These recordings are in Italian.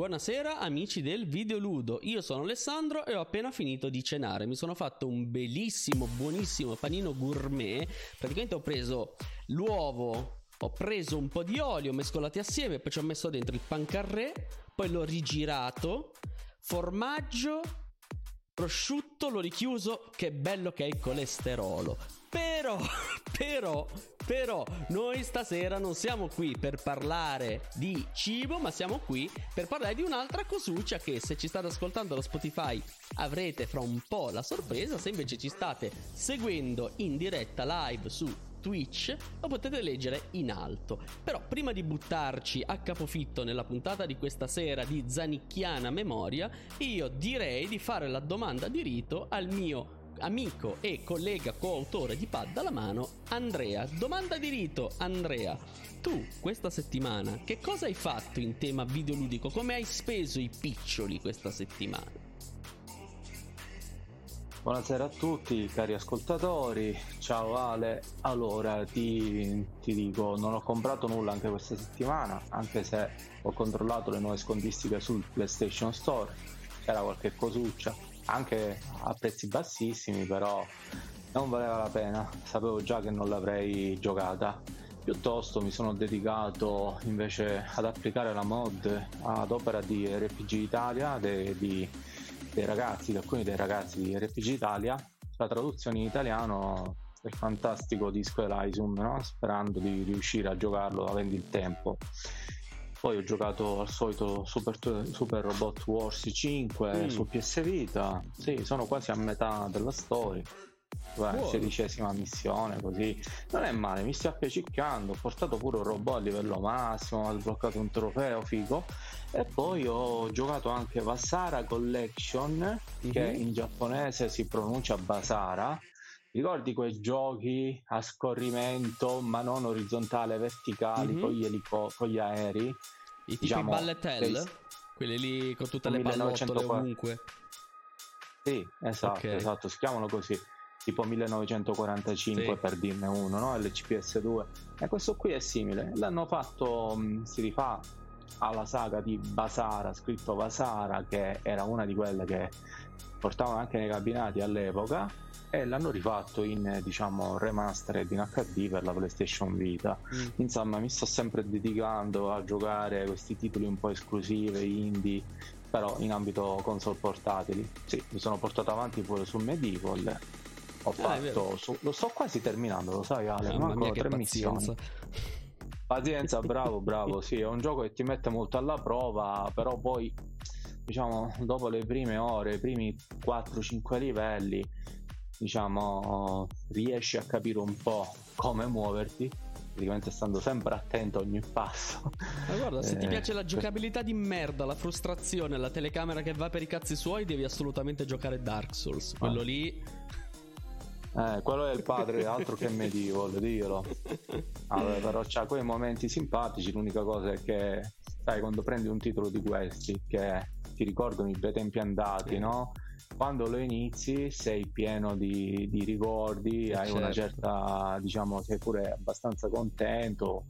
Buonasera amici del videoludo, io sono Alessandro e ho appena finito di cenare, mi sono fatto un bellissimo, buonissimo panino gourmet, praticamente ho preso l'uovo, ho preso un po' di olio mescolati assieme, poi ci ho messo dentro il pancarré, poi l'ho rigirato, formaggio, prosciutto, l'ho richiuso, che bello che è il colesterolo. Però, però, però, noi stasera non siamo qui per parlare di cibo, ma siamo qui per parlare di un'altra cosuccia che se ci state ascoltando da Spotify avrete fra un po' la sorpresa, se invece ci state seguendo in diretta live su Twitch lo potete leggere in alto. Però prima di buttarci a capofitto nella puntata di questa sera di Zanicchiana Memoria, io direi di fare la domanda di rito al mio amico e collega coautore di Pad alla mano, Andrea. Domanda di rito, Andrea. Tu questa settimana che cosa hai fatto in tema videoludico? Come hai speso i piccioli questa settimana? Buonasera a tutti cari ascoltatori, ciao Ale, allora ti, ti, dico non ho comprato nulla anche questa settimana anche se ho controllato le nuove scontistiche sul PlayStation Store, c'era qualche cosuccia anche a prezzi bassissimi, però non valeva la pena, sapevo già che non l'avrei giocata. Piuttosto mi sono dedicato invece ad applicare la mod ad opera di RPG Italia, de, di, dei ragazzi, di alcuni dei ragazzi di RPG Italia, la traduzione in italiano del fantastico disco Elysium, no? sperando di riuscire a giocarlo avendo il tempo. Poi ho giocato al solito Super, Super Robot Wars 5 mm. su PS Vita. Sì, sono quasi a metà della storia. Beh, sedicesima missione così non è male mi stia appiccicando ho portato pure un robot a livello massimo ho sbloccato un trofeo figo e poi ho giocato anche Vasara Collection mm-hmm. che in giapponese si pronuncia Basara ricordi quei giochi a scorrimento ma non orizzontale verticali mm-hmm. con, gli elico- con gli aerei i tipi diciamo, bullet hell dei... quelli lì con tutte le pallottole ovunque sì esatto okay. esatto si chiamano così tipo 1945 sì. per dirne uno no? l'CPS2 e questo qui è simile l'hanno fatto mm, si rifà alla saga di Basara scritto Basara che era una di quelle che portavano anche nei cabinati all'epoca e l'hanno rifatto in diciamo remastered in HD per la PlayStation Vita. Mm. Insomma, mi sto sempre dedicando a giocare questi titoli un po' esclusivi, indie, però in ambito console portatili. Sì, mi sono portato avanti pure su Medieval. Ho ah, fatto, su, lo sto quasi terminando, lo sai Ale, Mamma mancano tre missioni. Pazienza, bravo, bravo. Sì, è un gioco che ti mette molto alla prova, però poi, diciamo, dopo le prime ore, i primi 4-5 livelli, diciamo, riesci a capire un po' come muoverti praticamente stando sempre attento a ogni passo. Ma guarda, se eh, ti piace la giocabilità di merda, la frustrazione, la telecamera che va per i cazzi suoi, devi assolutamente giocare Dark Souls. Quello ah. lì. Eh, quello è il padre, altro che medieval, dillo. Allora, però c'ha quei momenti simpatici. L'unica cosa è che, sai, quando prendi un titolo di questi che ti ricordano i bei tempi andati, no? Quando lo inizi sei pieno di, di ricordi, hai certo. una certa, diciamo, sei pure abbastanza contento,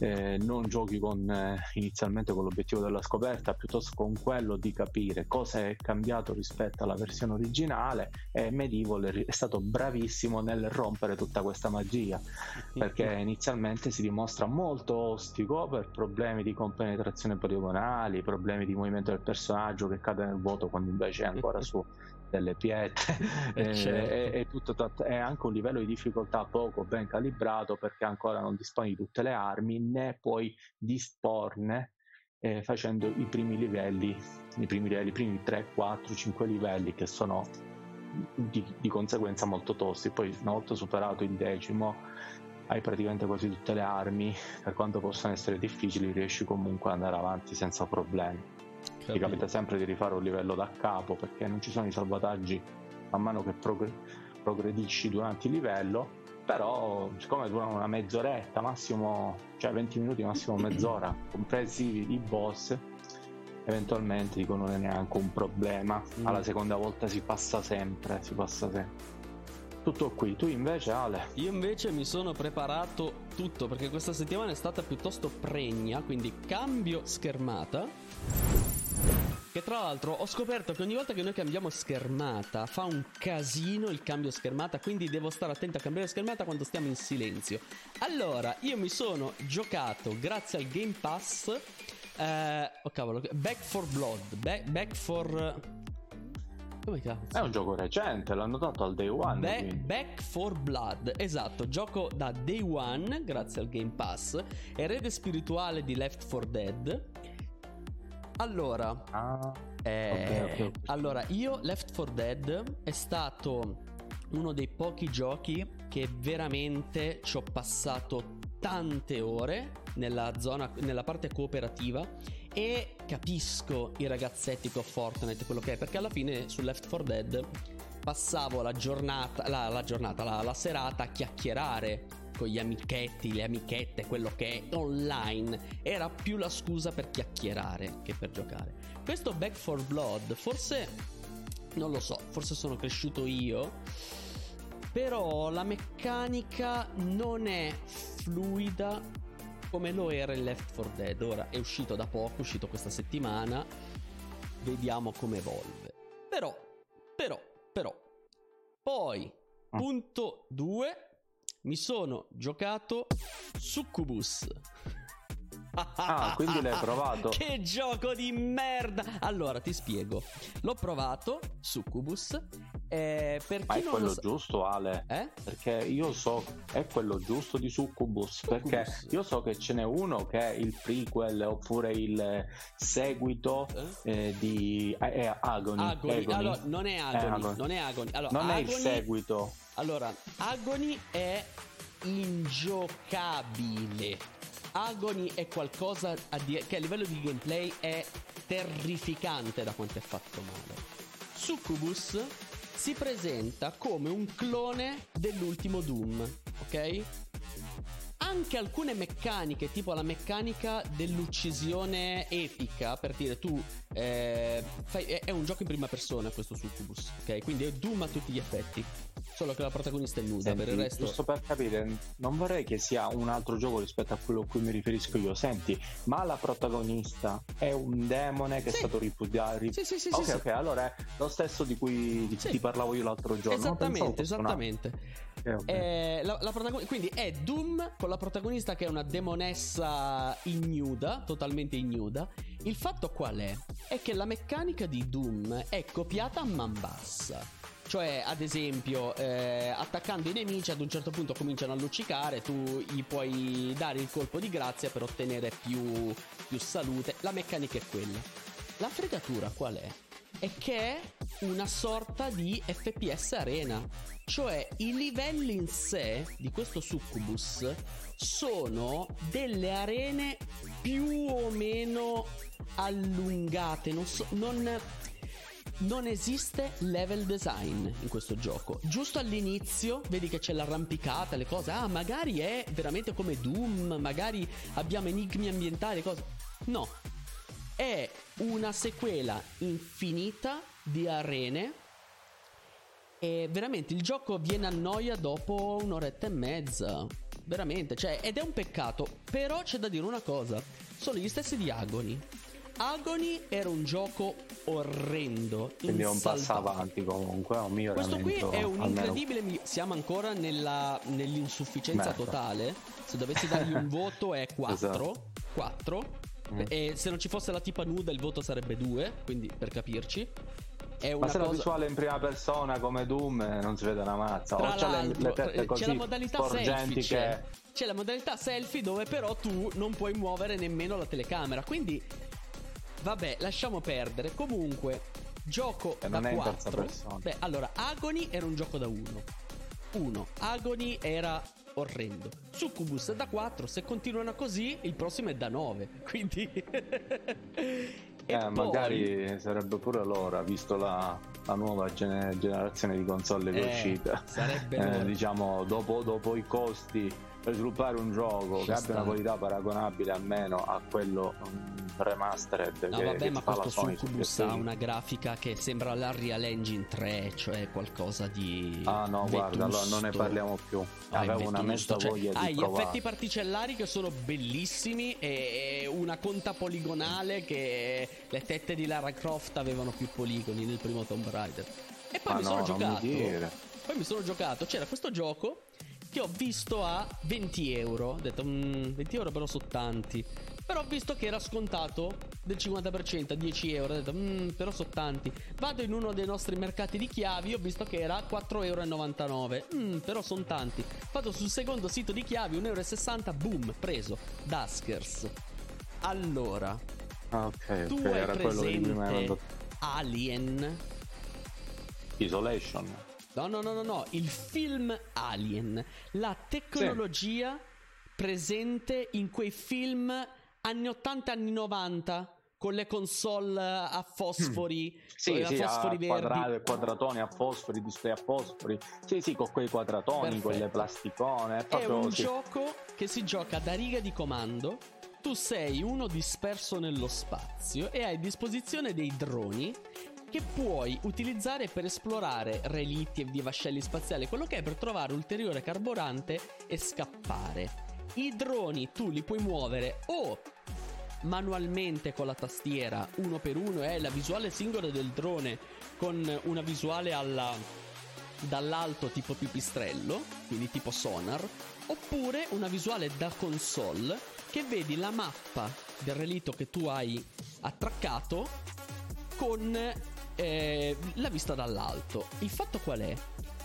eh, non giochi con, eh, inizialmente con l'obiettivo della scoperta, piuttosto con quello di capire cosa è cambiato rispetto alla versione originale e Medieval è stato bravissimo nel rompere tutta questa magia, perché inizialmente si dimostra molto ostico per problemi di compenetrazione poligonali, problemi di movimento del personaggio che cade nel vuoto quando invece è ancora su delle pietre e, certo. e, e tutto, è anche un livello di difficoltà poco ben calibrato perché ancora non disponi di tutte le armi né puoi disporne eh, facendo i primi livelli i primi livelli, i primi 3, 4, 5 livelli che sono di, di conseguenza molto tosti poi una volta superato il decimo hai praticamente quasi tutte le armi per quanto possano essere difficili riesci comunque ad andare avanti senza problemi Capito. ti capita sempre di rifare un livello da capo perché non ci sono i salvataggi man mano che progr- progredisci durante il livello però siccome durano una mezz'oretta massimo cioè 20 minuti massimo mezz'ora compresi i boss eventualmente dico non è neanche un problema mm. alla seconda volta si passa sempre si passa sempre tutto qui. Tu invece, Ale? Io invece mi sono preparato tutto perché questa settimana è stata piuttosto pregna, quindi cambio schermata. Che tra l'altro ho scoperto che ogni volta che noi cambiamo schermata fa un casino il cambio schermata, quindi devo stare attento a cambiare schermata quando stiamo in silenzio. Allora, io mi sono giocato grazie al Game Pass eh, oh cavolo, Back for Blood, Back, back for come cazzo? È un gioco recente, l'hanno dato al day one. Back, Back for Blood, esatto, gioco da day one grazie al Game Pass, erede spirituale di Left 4 Dead. Allora, ah, eh, okay, okay. allora, io Left 4 Dead è stato uno dei pochi giochi che veramente ci ho passato tante ore nella zona, nella parte cooperativa e capisco i ragazzetti con Fortnite, quello che è, perché alla fine su Left 4 Dead passavo la giornata, la, la, giornata, la, la serata a chiacchierare con gli amichetti, le amichette, quello che è online. Era più la scusa per chiacchierare che per giocare. Questo Back 4 Blood, forse non lo so, forse sono cresciuto io. Però la meccanica non è fluida come lo era il Left 4 Dead. Ora è uscito da poco, è uscito questa settimana. Vediamo come evolve. Però, però, però. Poi, ah. punto 2. Mi sono giocato Succubus. Ah, quindi l'hai provato? che gioco di merda! Allora, ti spiego. L'ho provato, Succubus. Eh, Ma è quello sa... giusto, Ale? Eh? Perché io so, è quello giusto di Succubus, Succubus. Perché io so che ce n'è uno che è il prequel oppure il seguito eh? Eh, di eh, Agony. Agony. Agony. Allora, non è Agony. Agony. Non è Agony. Allora, non Agony... è il seguito. Allora, Agony è ingiocabile Agony è qualcosa a di- che a livello di gameplay è terrificante da quanto è fatto male. Succubus si presenta come un clone dell'ultimo Doom, ok? Anche alcune meccaniche, tipo la meccanica dell'uccisione epica, per dire tu eh, fai, è, è un gioco in prima persona questo Succubus, ok? Quindi è Doom a tutti gli effetti solo che la protagonista è nuda. Senti, per il resto, giusto per capire, non vorrei che sia un altro gioco rispetto a quello a cui mi riferisco io. Senti, ma la protagonista è un demone che sì. è stato ripudiato. Rip... Sì, sì, sì. Ok, sì, ok, sì. allora è lo stesso di cui di sì. ti parlavo io l'altro giorno. Esattamente, esattamente. Okay, okay. Eh, la, la protagon- quindi è Doom con la protagonista che è una demonessa ignuda, totalmente ignuda. Il fatto qual è? È che la meccanica di Doom è copiata a man bassa. Cioè, ad esempio, eh, attaccando i nemici ad un certo punto cominciano a luccicare, tu gli puoi dare il colpo di grazia per ottenere più, più salute. La meccanica è quella. La fregatura qual è? È che è una sorta di FPS arena. Cioè, i livelli in sé di questo succubus sono delle arene più o meno allungate. Non, so, non non esiste level design in questo gioco. Giusto all'inizio vedi che c'è l'arrampicata, le cose. Ah, magari è veramente come Doom, magari abbiamo enigmi ambientali, cose. No. È una sequela infinita di arene. E veramente il gioco viene a noia dopo un'oretta e mezza. Veramente, cioè, ed è un peccato. Però c'è da dire una cosa: sono gli stessi di Agony. Agony era un gioco orrendo. Quindi un passo avanti comunque, è un miglioramento. Questo qui è un incredibile. Mi- siamo ancora nella, nell'insufficienza Merda. totale. Se dovessi dargli un voto è 4. Esatto. 4. Mm. E se non ci fosse la tipa nuda il voto sarebbe 2, quindi per capirci. È una Ma se cosa... la visuale in prima persona come Doom eh, non si vede una mazza. Tra o c'è le, le tette così c'è la modalità selfie, c'è. c'è la modalità selfie dove però tu non puoi muovere nemmeno la telecamera. Quindi Vabbè, lasciamo perdere. Comunque, gioco e da 4. Beh, allora, Agony era un gioco da 1. 1. Agony era orrendo. Succubus è da 4. Se continuano così, il prossimo è da 9. Quindi. eh, poi... magari sarebbe pure l'ora, visto la, la nuova gener- generazione di console che è eh, uscita. Sarebbe eh, diciamo, dopo, dopo i costi per sviluppare un gioco Ci che sta. abbia una qualità paragonabile almeno a quello um, remastered no che, vabbè che ma questo Succubus ha una grafica che sembra l'Unreal Engine 3 cioè qualcosa di ah no vetusto. guarda allora non ne parliamo più. No, avevo una mezza cioè, voglia hai gli effetti particellari che sono bellissimi e una conta poligonale che le tette di Lara Croft avevano più poligoni nel primo Tomb Raider. E poi ah mi no, sono giocato. poi mi sono giocato. C'era questo gioco che ho visto a 20 euro. Ho detto, mm, 20 euro però sono tanti. Però ho visto che era scontato del 50% a 10 euro. Ho detto, mm, però sono tanti. Vado in uno dei nostri mercati di chiavi. Ho visto che era 4,99 euro. Mm, però sono tanti. Vado sul secondo sito di chiavi, 1,60 euro. Boom, preso. Duskers. Allora, ah, ok, tu okay. hai presente Alien Isolation. No, no, no, no, no, il film Alien, la tecnologia sì. presente in quei film anni 80 anni 90 con le console a fosfori, mm. sì, a sì, fosfori a verdi. Quadra- quadratoni a fosfori, display a fosfori. Sì, sì, con quei quadratoni, Perfetto. con le plasticone. È, è un sì. gioco che si gioca da riga di comando. Tu sei uno disperso nello spazio e hai a disposizione dei droni che puoi utilizzare per esplorare relitti di vascelli spaziali, quello che è per trovare ulteriore carburante e scappare. I droni tu li puoi muovere o manualmente con la tastiera uno per uno è la visuale singola del drone con una visuale alla, dall'alto tipo pipistrello, quindi tipo sonar, oppure una visuale da console che vedi la mappa del relitto che tu hai attraccato con eh, la vista dall'alto. Il fatto qual è?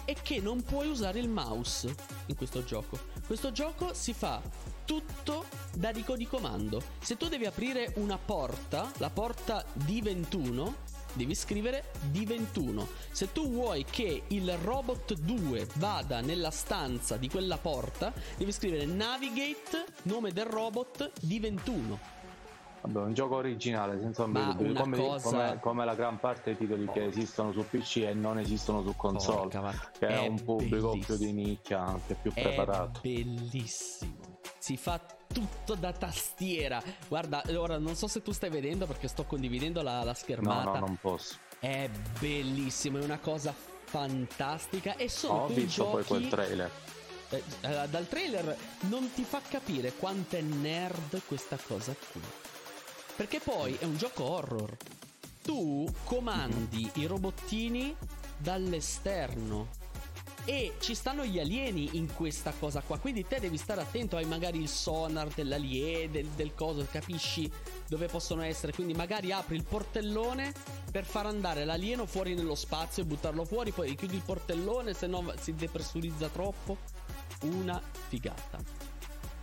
È che non puoi usare il mouse in questo gioco. Questo gioco si fa tutto da rico di comando. Se tu devi aprire una porta, la porta D21, devi scrivere D21. Se tu vuoi che il robot 2 vada nella stanza di quella porta, devi scrivere navigate, nome del robot D21. Vabbè, un gioco originale, senza ombra come, cosa... come, come, la gran parte dei titoli che esistono su PC e non esistono su console, Porca, che è, è un pubblico bellissimo. più di nicchia, anche più preparato. È bellissimo. Si fa tutto da tastiera. Guarda, ora non so se tu stai vedendo perché sto condividendo la, la schermata. No, no, non posso. È bellissimo, è una cosa fantastica e sono Ho visto giochi... poi quel trailer. Eh, eh, dal trailer non ti fa capire quanto è nerd questa cosa qui. Perché poi è un gioco horror. Tu comandi i robottini dall'esterno. E ci stanno gli alieni in questa cosa qua. Quindi te devi stare attento. Hai magari il sonar dell'alieno, del, del coso, capisci dove possono essere. Quindi magari apri il portellone per far andare l'alieno fuori nello spazio e buttarlo fuori. Poi richiudi il portellone, se no si depressurizza troppo. Una figata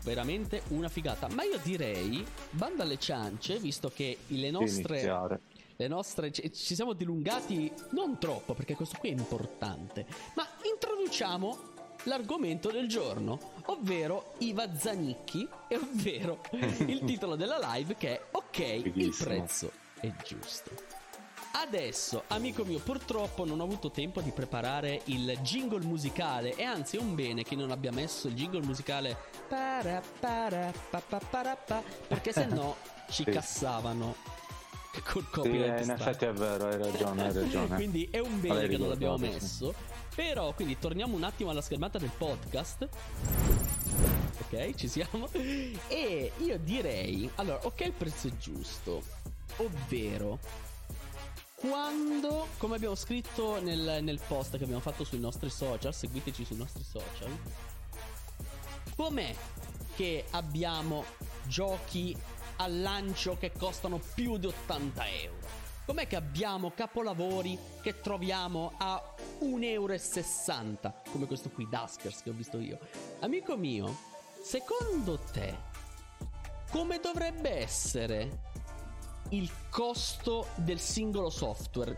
veramente una figata. Ma io direi, banda alle ciance, visto che le nostre... Le nostre ci, siamo dilungati non troppo perché questo qui è importante, ma introduciamo l'argomento del giorno, ovvero i Vazzanicchi, e ovvero il titolo della live che è Ok, Fighissimo. il prezzo è giusto. Adesso, amico mio, purtroppo non ho avuto tempo di preparare il jingle musicale e anzi è un bene che non abbia messo il jingle musicale perché se no ci cassavano col copyright. Sì, in effetti è vero, hai ragione, hai ragione. quindi è un bene che non l'abbiamo messo. Però, quindi torniamo un attimo alla schermata del podcast. Ok, ci siamo. E io direi, allora, ok, il prezzo è giusto. Ovvero, quando, come abbiamo scritto nel, nel, post che abbiamo fatto sui nostri social, seguiteci sui nostri social, com'è che abbiamo giochi al lancio che costano più di 80 euro? Com'è che abbiamo capolavori che troviamo a 1,60 euro? Come questo qui, Duskers, che ho visto io. Amico mio, secondo te, come dovrebbe essere il costo del singolo software.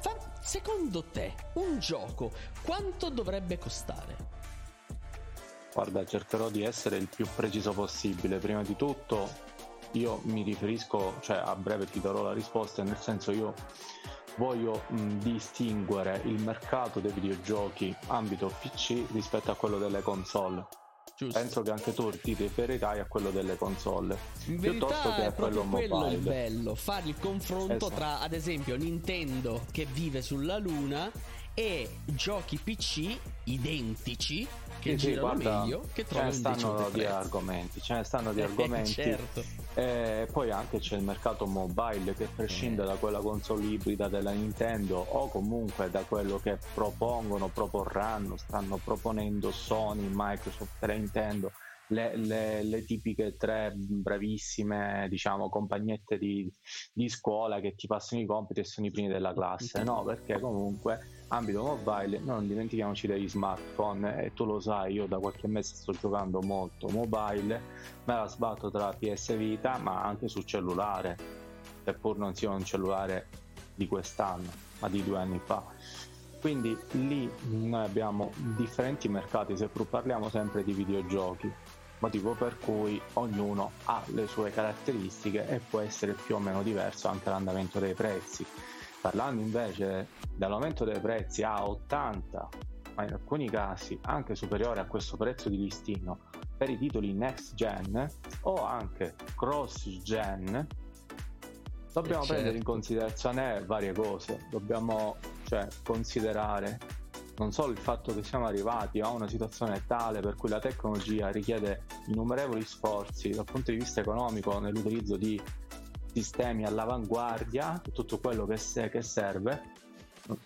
Fa, secondo te, un gioco quanto dovrebbe costare? Guarda, cercherò di essere il più preciso possibile. Prima di tutto, io mi riferisco, cioè a breve ti darò la risposta, nel senso io voglio mh, distinguere il mercato dei videogiochi ambito PC rispetto a quello delle console. Giusto. Penso che anche tu ti riferirai a quello delle console. In piuttosto che a quello mobile. Quello è bello, fare il confronto esatto. tra ad esempio Nintendo che vive sulla luna e giochi PC identici che sì, girano guarda, meglio che trovano ce ne stanno di argomenti ce ne stanno di eh, argomenti certo. e poi anche c'è il mercato mobile che prescinde eh. da quella console ibrida della Nintendo o comunque da quello che propongono proporranno stanno proponendo Sony Microsoft e Nintendo le, le, le, tipiche tre bravissime diciamo compagnette di, di, scuola che ti passano i compiti e sono i primi della classe no perché comunque ambito mobile non dimentichiamoci degli smartphone e tu lo sai io da qualche mese sto giocando molto mobile me la sbatto tra PS Vita ma anche sul cellulare seppur non sia un cellulare di quest'anno ma di due anni fa. Quindi lì noi abbiamo differenti mercati seppur parliamo sempre di videogiochi motivo per cui ognuno ha le sue caratteristiche e può essere più o meno diverso anche l'andamento dei prezzi Parlando invece dell'aumento dei prezzi a 80, ma in alcuni casi anche superiore a questo prezzo di listino per i titoli next gen o anche cross gen, dobbiamo eh, prendere in certo. considerazione varie cose. Dobbiamo cioè, considerare non solo il fatto che siamo arrivati a una situazione tale per cui la tecnologia richiede innumerevoli sforzi dal punto di vista economico nell'utilizzo di sistemi all'avanguardia, tutto quello che, se, che serve,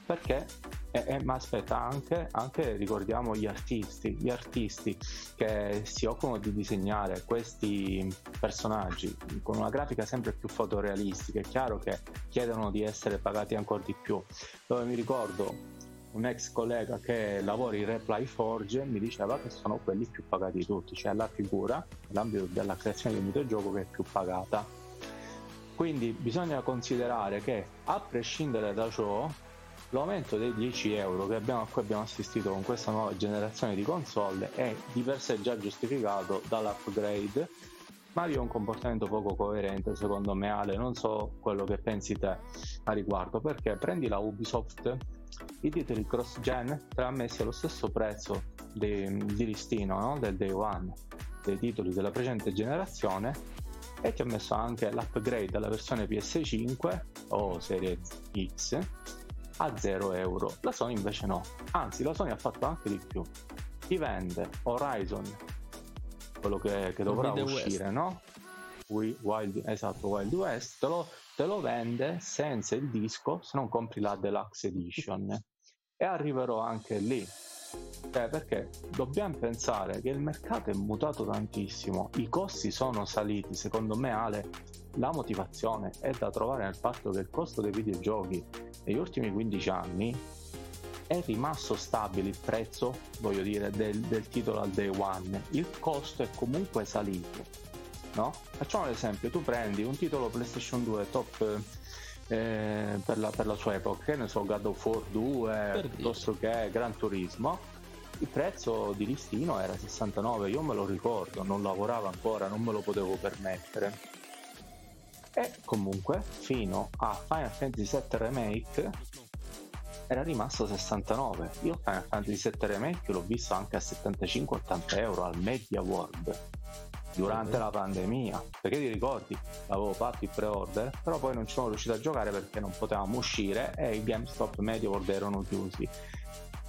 perché, eh, eh, ma aspetta, anche, anche, ricordiamo gli artisti, gli artisti che si occupano di disegnare questi personaggi con una grafica sempre più fotorealistica, è chiaro che chiedono di essere pagati ancora di più. Dove mi ricordo un ex collega che lavora in Reply Forge mi diceva che sono quelli più pagati di tutti, cioè la figura nell'ambito della creazione di un videogioco che è più pagata quindi bisogna considerare che a prescindere da ciò l'aumento dei 10 euro che abbiamo, a cui abbiamo assistito con questa nuova generazione di console è di per sé già giustificato dall'upgrade ma io ho un comportamento poco coerente secondo me Ale non so quello che pensi te a riguardo perché prendi la Ubisoft i titoli cross gen l'ha messi allo stesso prezzo di, di listino no? del day one dei titoli della precedente generazione e ti ho messo anche l'upgrade alla versione PS5 o serie X a 0 euro. La Sony invece no, anzi la Sony ha fatto anche di più. Ti vende Horizon, quello che, che dovrà Wild uscire, West. no? Wild, esatto, Wild West, te lo, te lo vende senza il disco se non compri la Deluxe Edition. e arriverò anche lì cioè, perché dobbiamo pensare che il mercato è mutato tantissimo, i costi sono saliti, secondo me Ale, la motivazione è da trovare nel fatto che il costo dei videogiochi negli ultimi 15 anni è rimasto stabile il prezzo, voglio dire, del, del titolo al day one, il costo è comunque salito. No? Facciamo l'esempio, tu prendi un titolo PlayStation 2 top eh, per, la, per, la, sua epoca, che ne so, God of War 2 piuttosto che Gran Turismo, il prezzo di listino era 69, io me lo ricordo, non lavoravo ancora, non me lo potevo permettere. E comunque fino a Final Fantasy VII Remake era rimasto 69. Io Final Fantasy VII Remake l'ho visto anche a 75-80 euro al Media World durante la pandemia. Perché ti ricordi? Avevo fatto il pre-order, però poi non ci sono riuscito a giocare perché non potevamo uscire e i GameStop Media World erano chiusi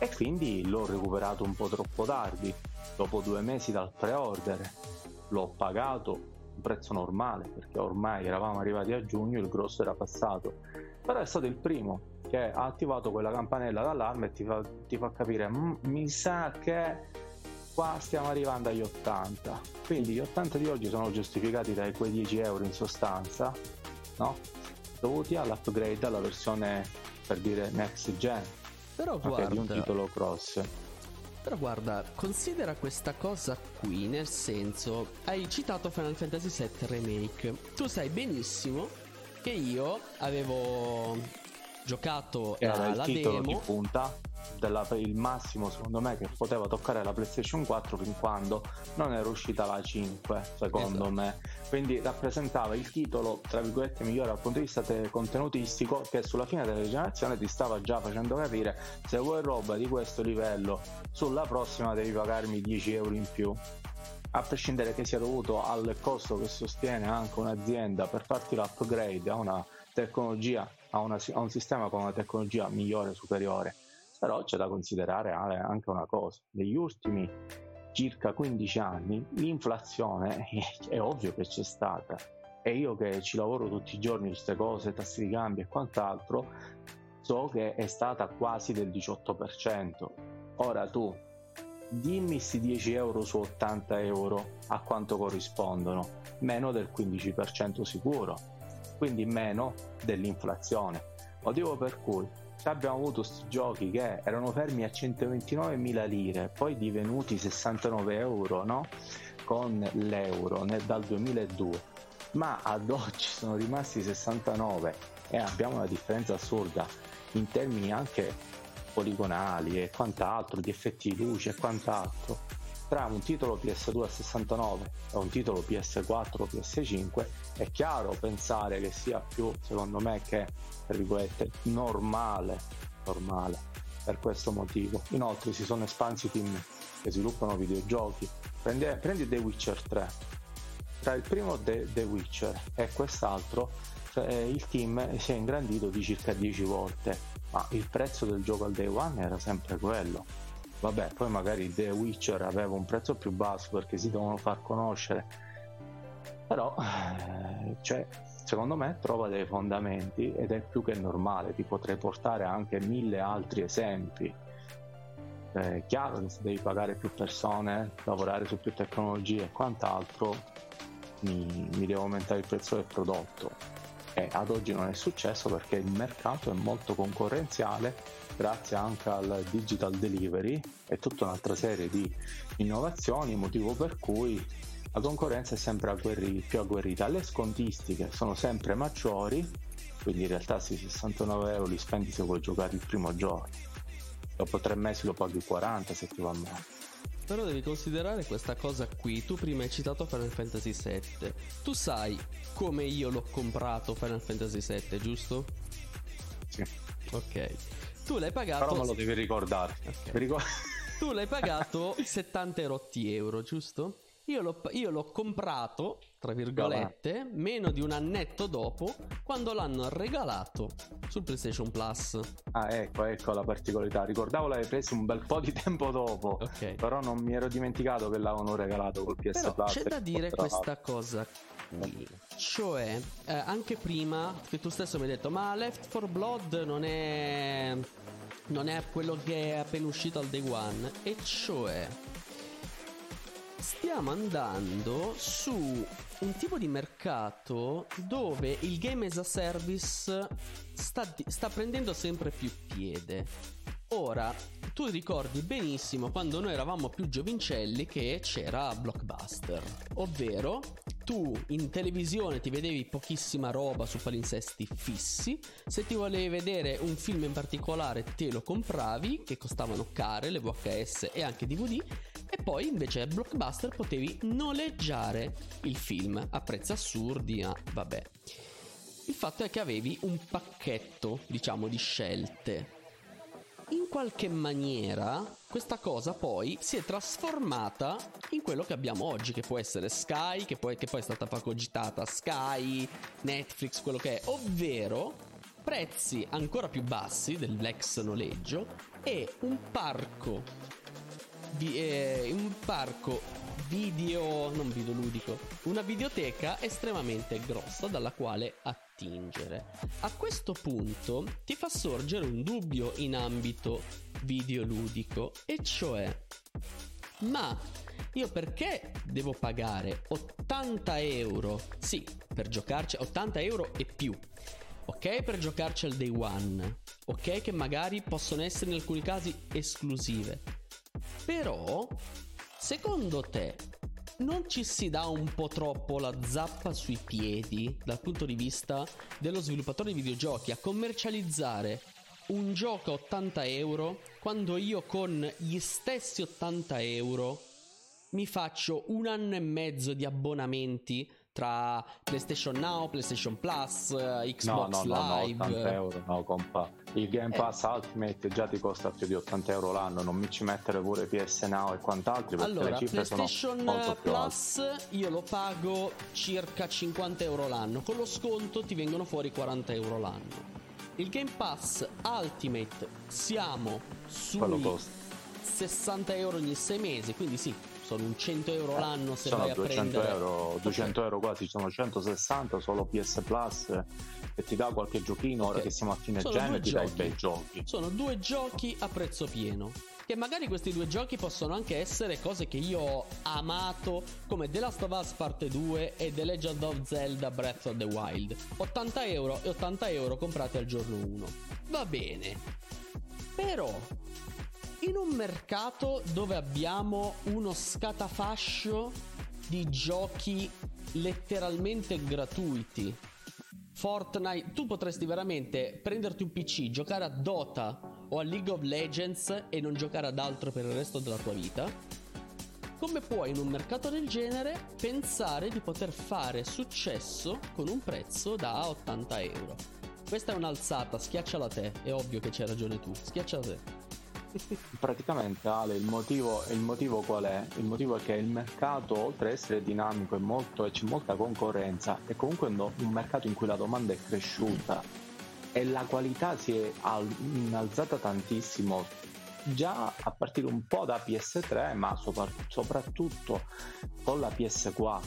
e quindi l'ho recuperato un po' troppo tardi. Dopo due mesi dal pre-order l'ho pagato un prezzo normale perché ormai eravamo arrivati a giugno, il grosso era passato. Però è stato il primo che ha attivato quella campanella d'allarme e ti fa, ti fa capire, mm, mi sa che qua stiamo arrivando agli 80. Quindi gli 80 di oggi sono giustificati dai quei 10 euro in sostanza, no? dovuti all'upgrade alla versione per dire next gen però guarda, di un titolo cross. Però guarda, considera questa cosa qui, nel senso, hai citato Final Fantasy VII Remake. Tu sai benissimo che io avevo giocato Era la il titolo demo. di punta della, il massimo secondo me che poteva toccare la PlayStation 4 fin quando non era uscita la 5 secondo esatto. me quindi rappresentava il titolo tra virgolette migliore dal punto di vista contenutistico che sulla fine della generazione ti stava già facendo capire se vuoi roba di questo livello sulla prossima devi pagarmi 10 euro in più a prescindere che sia dovuto al costo che sostiene anche un'azienda per farti l'upgrade a una tecnologia, a, una, a un sistema con una tecnologia migliore, superiore. Però c'è da considerare anche una cosa, negli ultimi circa 15 anni l'inflazione è ovvio che c'è stata e io che ci lavoro tutti i giorni queste cose, tassi di cambio e quant'altro, so che è stata quasi del 18%. Ora tu dimmi questi 10 euro su 80 euro a quanto corrispondono, meno del 15% sicuro, quindi meno dell'inflazione. Motivo per cui abbiamo avuto questi giochi che erano fermi a 129.000 lire, poi divenuti 69 euro no? con l'euro nel, dal 2002, ma ad oggi sono rimasti 69 e abbiamo una differenza assurda in termini anche poligonali e quant'altro, di effetti di luce e quant'altro, tra un titolo PS2 a 69 e un titolo PS4 o PS5, è chiaro pensare che sia più, secondo me, che, tra virgolette, normale, normale per questo motivo. Inoltre si sono espansi team che sviluppano videogiochi. Prendi, prendi The Witcher 3. Tra il primo The, The Witcher e quest'altro cioè, il team si è ingrandito di circa 10 volte ma il prezzo del gioco al day one era sempre quello. Vabbè, poi magari The Witcher aveva un prezzo più basso perché si devono far conoscere, però eh, cioè, secondo me trova dei fondamenti ed è più che normale, ti potrei portare anche mille altri esempi. È chiaro che se devi pagare più persone, lavorare su più tecnologie e quant'altro, mi, mi deve aumentare il prezzo del prodotto. Che ad oggi non è successo perché il mercato è molto concorrenziale grazie anche al digital delivery e tutta un'altra serie di innovazioni, motivo per cui la concorrenza è sempre agguerri- più agguerrita, le scontistiche sono sempre maggiori, quindi in realtà se 69 euro li spendi se vuoi giocare il primo giorno, dopo tre mesi lo paghi 40 se ti va male. Però devi considerare questa cosa qui. Tu prima hai citato Final Fantasy VII. Tu sai come io l'ho comprato Final Fantasy VII, giusto? Sì. Ok. Tu l'hai pagato. Però me lo devi ricordare. Okay. Ricor- tu l'hai pagato 70 euro, giusto? Io l'ho, io l'ho comprato, tra virgolette, meno di un annetto dopo, quando l'hanno regalato sul PlayStation Plus. Ah, ecco, ecco la particolarità. Ricordavo l'avevi preso un bel po' di tempo dopo, okay. però non mi ero dimenticato che l'avevano regalato col PS però Plus. C'è da dire questa cosa qui. Cioè, eh, anche prima che tu stesso mi hai detto, ma Left 4 Blood non è non è quello che è appena uscito al day one e cioè stiamo andando su un tipo di mercato dove il game as a service sta, sta prendendo sempre più piede. Ora, tu ricordi benissimo quando noi eravamo più giovincelli che c'era Blockbuster, ovvero tu in televisione ti vedevi pochissima roba su palinsesti fissi, se ti volevi vedere un film in particolare te lo compravi, che costavano care, le VHS e anche DVD, e poi invece a Blockbuster potevi noleggiare il film a prezzi assurdi, ma vabbè. Il fatto è che avevi un pacchetto, diciamo, di scelte in qualche maniera questa cosa poi si è trasformata in quello che abbiamo oggi, che può essere Sky, che poi, che poi è stata fagocitata Sky, Netflix, quello che è, ovvero prezzi ancora più bassi dell'ex noleggio e un parco, vi, eh, un parco video, non videoludico, una videoteca estremamente grossa dalla quale attingere. A questo punto ti fa sorgere un dubbio in ambito videoludico, e cioè, ma io perché devo pagare 80 euro? Sì, per giocarci 80 euro e più. Ok, per giocarci al day one. Ok, che magari possono essere in alcuni casi esclusive. Però, secondo te, non ci si dà un po' troppo la zappa sui piedi dal punto di vista dello sviluppatore di videogiochi a commercializzare un gioco a 80 euro quando io con gli stessi 80 euro mi faccio un anno e mezzo di abbonamenti tra PlayStation Now, PlayStation Plus, Xbox no, no, Live. No, 80 euro, no, compa. Il Game eh. Pass eh. Ultimate già ti costa più di 80 euro l'anno, non mi ci mettere pure PS Now e quant'altro perché allora, le cifre PlayStation sono Plus io lo pago circa 50 euro l'anno, con lo sconto ti vengono fuori 40 euro l'anno. Il Game Pass Ultimate siamo sui 60 euro ogni 6 mesi, quindi sì, sono un 100 euro eh, l'anno se sono vai 200 a prendere. euro, 200 okay. euro quasi sono 160 solo PS Plus e ti dà qualche giochino okay. ora che siamo a fine gen ti dai bei giochi. Sono due giochi a prezzo pieno che magari questi due giochi possono anche essere cose che io ho amato come The Last of Us Parte 2 e The Legend of Zelda Breath of the Wild. 80 euro e 80 euro comprati al giorno 1 va bene. Però in un mercato dove abbiamo uno scatafascio di giochi letteralmente gratuiti Fortnite, tu potresti veramente prenderti un PC, giocare a Dota o a League of Legends e non giocare ad altro per il resto della tua vita? Come puoi in un mercato del genere pensare di poter fare successo con un prezzo da 80 euro? Questa è un'alzata, schiacciala te, è ovvio che c'hai ragione tu, schiacciala te. Praticamente Ale, il motivo, il motivo qual è? Il motivo è che il mercato, oltre ad essere dinamico e, c'è molta concorrenza, è comunque un, un mercato in cui la domanda è cresciuta e la qualità si è innalzata tantissimo già a partire un po' da PS3 ma soprattutto con la PS4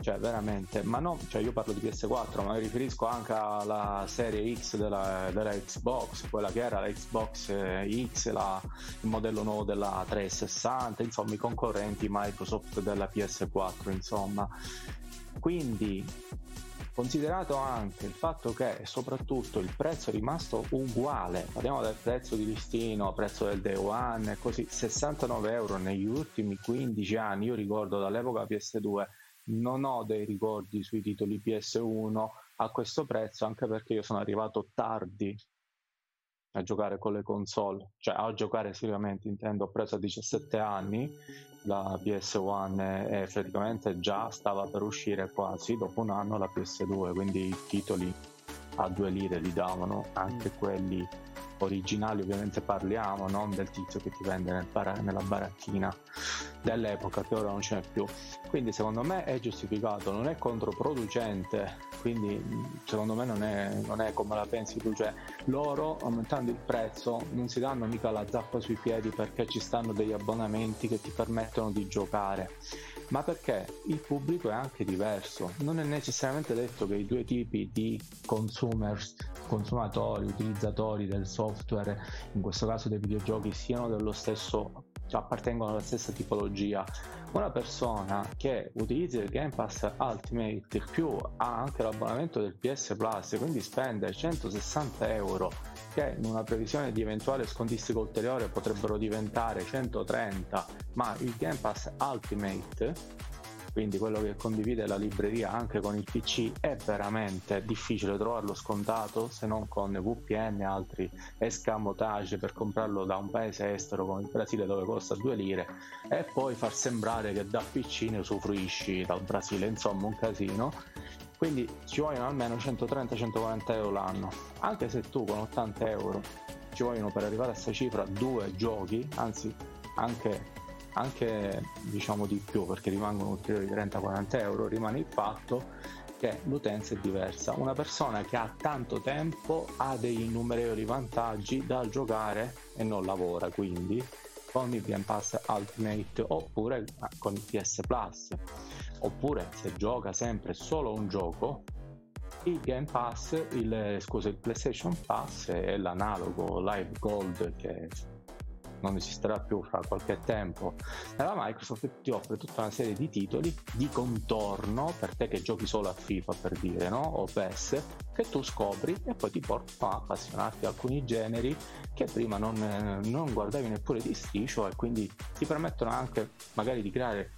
cioè veramente ma no cioè io parlo di PS4 ma mi riferisco anche alla serie X della, della Xbox quella che era la Xbox eh, X la, il modello nuovo della 360 insomma i concorrenti Microsoft della PS4 insomma. Quindi Considerato anche il fatto che soprattutto il prezzo è rimasto uguale, parliamo del prezzo di listino, prezzo del day one così, 69 euro negli ultimi 15 anni, io ricordo dall'epoca PS2, non ho dei ricordi sui titoli PS1 a questo prezzo, anche perché io sono arrivato tardi a giocare con le console, cioè a giocare seriamente intendo, ho preso a 17 anni la PS1 e praticamente già stava per uscire quasi dopo un anno la PS2, quindi i titoli a due lire li davano, anche mm. quelli originali ovviamente parliamo, non del tizio che ti vende nel bar- nella baracchina dell'epoca che ora non ce n'è più. Quindi secondo me è giustificato, non è controproducente, quindi secondo me non è, non è come la pensi tu, cioè loro aumentando il prezzo non si danno mica la zappa sui piedi perché ci stanno degli abbonamenti che ti permettono di giocare ma perché il pubblico è anche diverso. Non è necessariamente detto che i due tipi di consumers, consumatori, utilizzatori del software, in questo caso dei videogiochi, siano dello stesso appartengono alla stessa tipologia. Una persona che utilizza il Game Pass Ultimate più ha anche l'abbonamento del PS Plus, quindi spende 160 euro che in una previsione di eventuale scontistica ulteriore potrebbero diventare 130, ma il Game Pass Ultimate quindi quello che condivide la libreria anche con il PC è veramente difficile trovarlo scontato se non con VPN e altri escamotage per comprarlo da un paese estero come il Brasile dove costa 2 lire e poi far sembrare che da PC ne usufruisci dal Brasile insomma un casino. Quindi ci vogliono almeno 130-140 euro l'anno. Anche se tu con 80 euro ci vogliono per arrivare a questa cifra due giochi anzi anche anche diciamo di più perché rimangono ulteriori 30-40 euro, rimane il fatto che l'utenza è diversa. Una persona che ha tanto tempo ha dei innumerevoli vantaggi dal giocare e non lavora quindi con il Game Pass Ultimate oppure con il PS Plus oppure se gioca sempre solo un gioco il Game Pass, il, scusa, il PlayStation Pass è l'analogo Live Gold che non esisterà più fra qualche tempo, la Microsoft ti offre tutta una serie di titoli di contorno per te che giochi solo a FIFA per dire, no? O PES, che tu scopri e poi ti portano a appassionarti alcuni generi che prima non, non guardavi neppure di striscio e quindi ti permettono anche magari di creare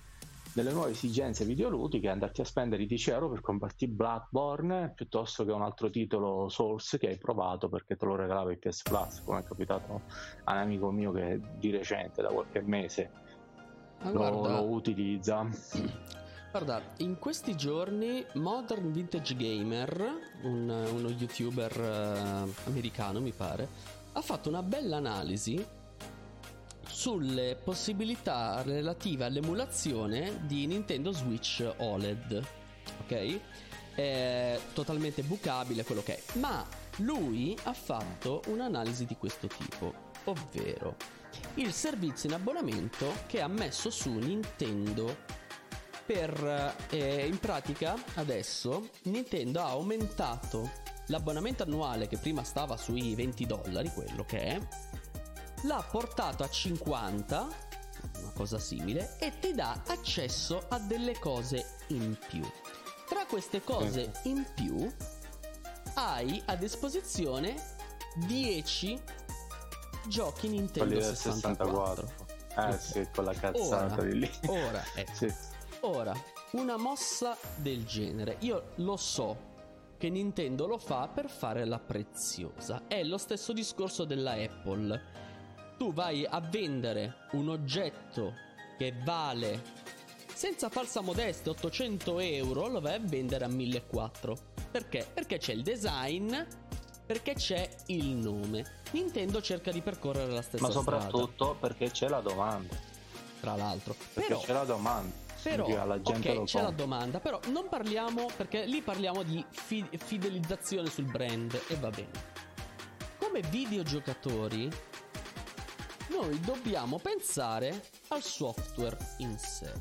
delle nuove esigenze videoludiche andarti a spendere i 10 euro per comprarti Bloodborne piuttosto che un altro titolo Source che hai provato perché te lo regalava il PS Plus come è capitato a un amico mio che di recente da qualche mese lo, lo, utilizza. Guarda, in questi giorni Modern Vintage Gamer, un, uno youtuber uh, americano mi pare, ha fatto una bella analisi sulle possibilità relative all'emulazione di Nintendo Switch OLED. Ok? È totalmente bucabile quello che è. Ma lui ha fatto un'analisi di questo tipo, ovvero il servizio in abbonamento che ha messo su Nintendo per eh, in pratica adesso Nintendo ha aumentato l'abbonamento annuale che prima stava sui 20 dollari, quello che è, l'ha portato a 50, una cosa simile, e ti dà accesso a delle cose in più. Tra queste cose in più hai a disposizione 10 giochi Nintendo 64. 64. Eh okay. sì, con la cazzata ora, di lì. Ora, ecco. sì. Ora, una mossa del genere, io lo so che Nintendo lo fa per fare la preziosa. È lo stesso discorso della Apple. Tu vai a vendere un oggetto che vale senza falsa modestia 800 euro, lo vai a vendere a 1400. Perché? Perché c'è il design, perché c'è il nome. Nintendo cerca di percorrere la stessa strada. Ma soprattutto strada. perché c'è la domanda. Tra l'altro. Perché Però, c'è la domanda però, la gente ok, c'è la domanda, però non parliamo, perché lì parliamo di fi- fidelizzazione sul brand e va bene. Come videogiocatori, noi dobbiamo pensare al software in sé.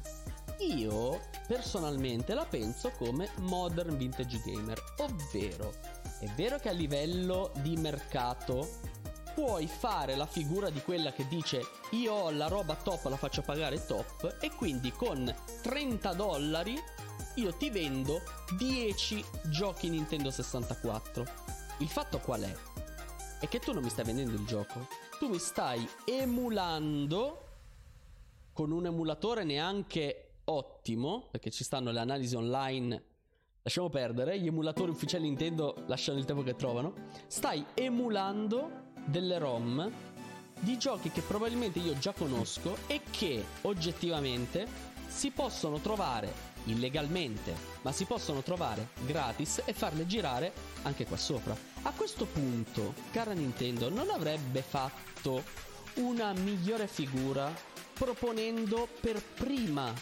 Io personalmente la penso come modern vintage gamer, ovvero è vero che a livello di mercato puoi fare la figura di quella che dice io ho la roba top, la faccio pagare top e quindi con 30 dollari io ti vendo 10 giochi Nintendo 64. Il fatto qual è? È che tu non mi stai vendendo il gioco, tu mi stai emulando con un emulatore neanche ottimo, perché ci stanno le analisi online lasciamo perdere, gli emulatori ufficiali Nintendo lasciano il tempo che trovano. Stai emulando delle ROM di giochi che probabilmente io già conosco e che oggettivamente si possono trovare illegalmente, ma si possono trovare gratis e farle girare anche qua sopra. A questo punto, cara Nintendo, non avrebbe fatto una migliore figura proponendo per prima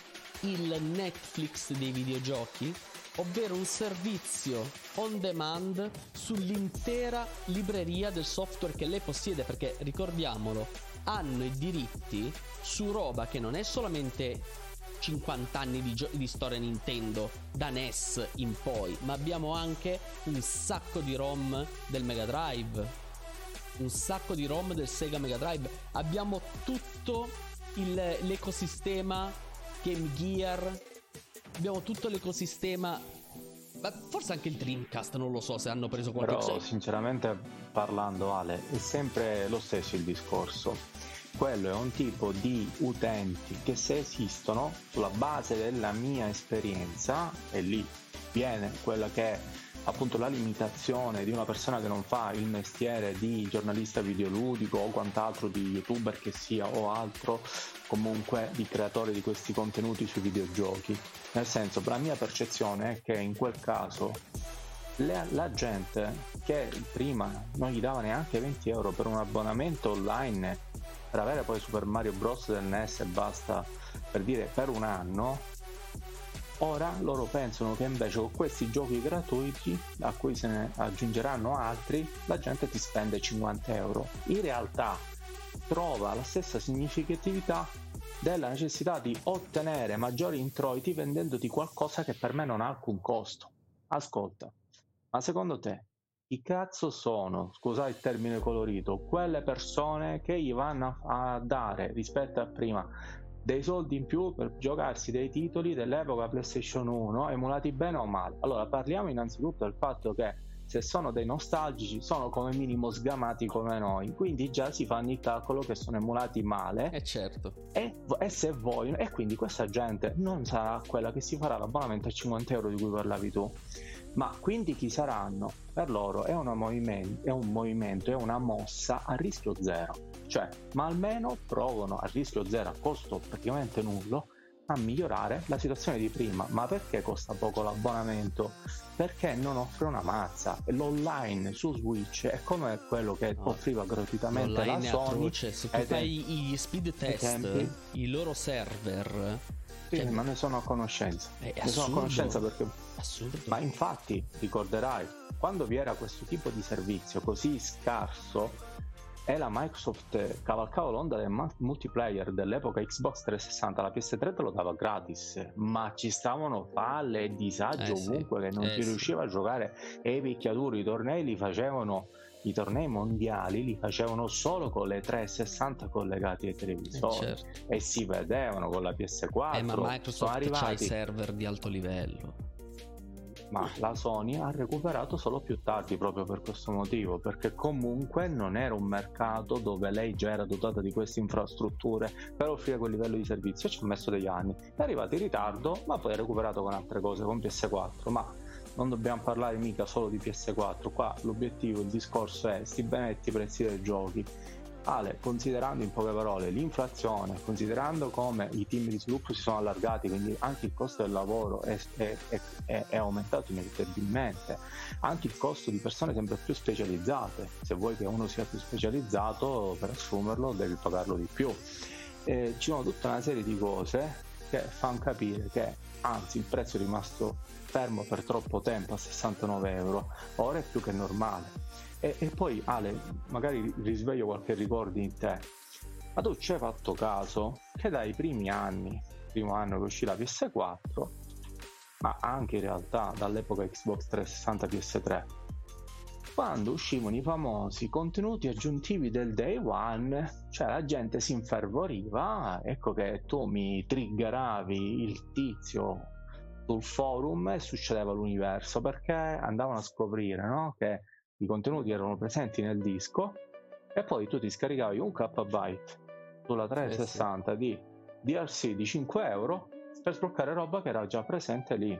il Netflix dei videogiochi? ovvero un servizio on demand sull'intera libreria del software che lei possiede, perché ricordiamolo, hanno i diritti su roba che non è solamente 50 anni di, gio- di, storia Nintendo da NES in poi, ma abbiamo anche un sacco di ROM del Mega Drive, un sacco di ROM del Sega Mega Drive, abbiamo tutto il, l'ecosistema Game Gear, abbiamo tutto l'ecosistema. Ma forse anche il Dreamcast, non lo so se hanno preso qualche cosa. Però, sinceramente parlando, Ale, è sempre lo stesso il discorso. Quello è un tipo di utenti che se esistono, sulla base della mia esperienza, e lì viene quella che è appunto la limitazione di una persona che non fa il mestiere di giornalista videoludico o quant'altro di youtuber che sia o altro comunque di creatore di questi contenuti sui videogiochi. Nel senso la mia percezione è che in quel caso le, la gente che prima non gli dava neanche 20 euro per un abbonamento online per avere poi Super Mario Bros del NES e basta per dire per un anno Ora loro pensano che invece con questi giochi gratuiti, a cui se ne aggiungeranno altri, la gente ti spende 50 euro. In realtà trova la stessa significatività della necessità di ottenere maggiori introiti vendendoti qualcosa che per me non ha alcun costo. Ascolta, ma secondo te chi cazzo sono, scusate il termine colorito, quelle persone che gli vanno a, a dare rispetto a prima dei soldi in più per giocarsi dei titoli dell'epoca PlayStation 1 emulati bene o male. Allora parliamo innanzitutto del fatto che se sono dei nostalgici sono come minimo sgamati come noi. Quindi già si fanno il calcolo che sono emulati male. E eh certo. E, e se vogliono e quindi questa gente non sarà quella che si farà l'abbonamento a 50 euro di cui parlavi tu ma quindi chi saranno? Per loro è, movimento, è un movimento, è una mossa a rischio zero, cioè, ma almeno provano a rischio zero, a costo praticamente nullo, a migliorare la situazione di prima. Ma perché costa poco l'abbonamento? Perché non offre una mazza. L'online su Switch è come quello che no. offriva gratuitamente L'online la Sony. Se tu fai gli speed test, i loro server sì, cioè, ma ne sono a conoscenza. ne sono a conoscenza perché. Assurdo. Ma infatti, ricorderai, quando vi era questo tipo di servizio così scarso, e la Microsoft cavalcava l'onda del multiplayer dell'epoca Xbox 360, la PS3 te lo dava gratis, ma ci stavano falle e disagi eh ovunque sì, che non eh si sì. riusciva a giocare e i picchiaduri, i tornei li facevano i tornei mondiali li facevano solo con le 360 collegati ai televisori. Eh certo. e si vedevano con la PS4 eh, ma Microsoft arrivati... ha i server di alto livello. Ma la Sony ha recuperato solo più tardi proprio per questo motivo, perché comunque non era un mercato dove lei già era dotata di queste infrastrutture per offrire quel livello di servizio, ci ha messo degli anni, è arrivato in ritardo, ma poi ha recuperato con altre cose, con PS4, ma non dobbiamo parlare mica solo di PS4, qua l'obiettivo, il discorso è sti benetti prezzi dei giochi Ale, considerando in poche parole l'inflazione, considerando come i team di sviluppo si sono allargati, quindi anche il costo del lavoro è, è, è, è, aumentato inevitabilmente, anche il costo di persone sempre più specializzate, se vuoi che uno sia più specializzato per assumerlo devi pagarlo di più. Eh, ci sono tutta una serie di cose che fanno capire che anzi il prezzo è rimasto fermo per troppo tempo a 69 euro, ora è più che normale e, e poi Ale, magari risveglio qualche ricordo in te. Ma tu ci hai fatto caso che dai primi anni, primo anno che uscì la PS4, ma anche in realtà dall'epoca Xbox 360 PS3, quando uscivano i famosi contenuti aggiuntivi del day one, cioè la gente si infervoriva, ecco che tu mi triggeravi il tizio sul forum e succedeva l'universo perché andavano a scoprire no? che i contenuti erano presenti nel disco e poi tu ti scaricavi un KB sulla 360 eh sì. di DLC di 5 euro per sbloccare roba che era già presente lì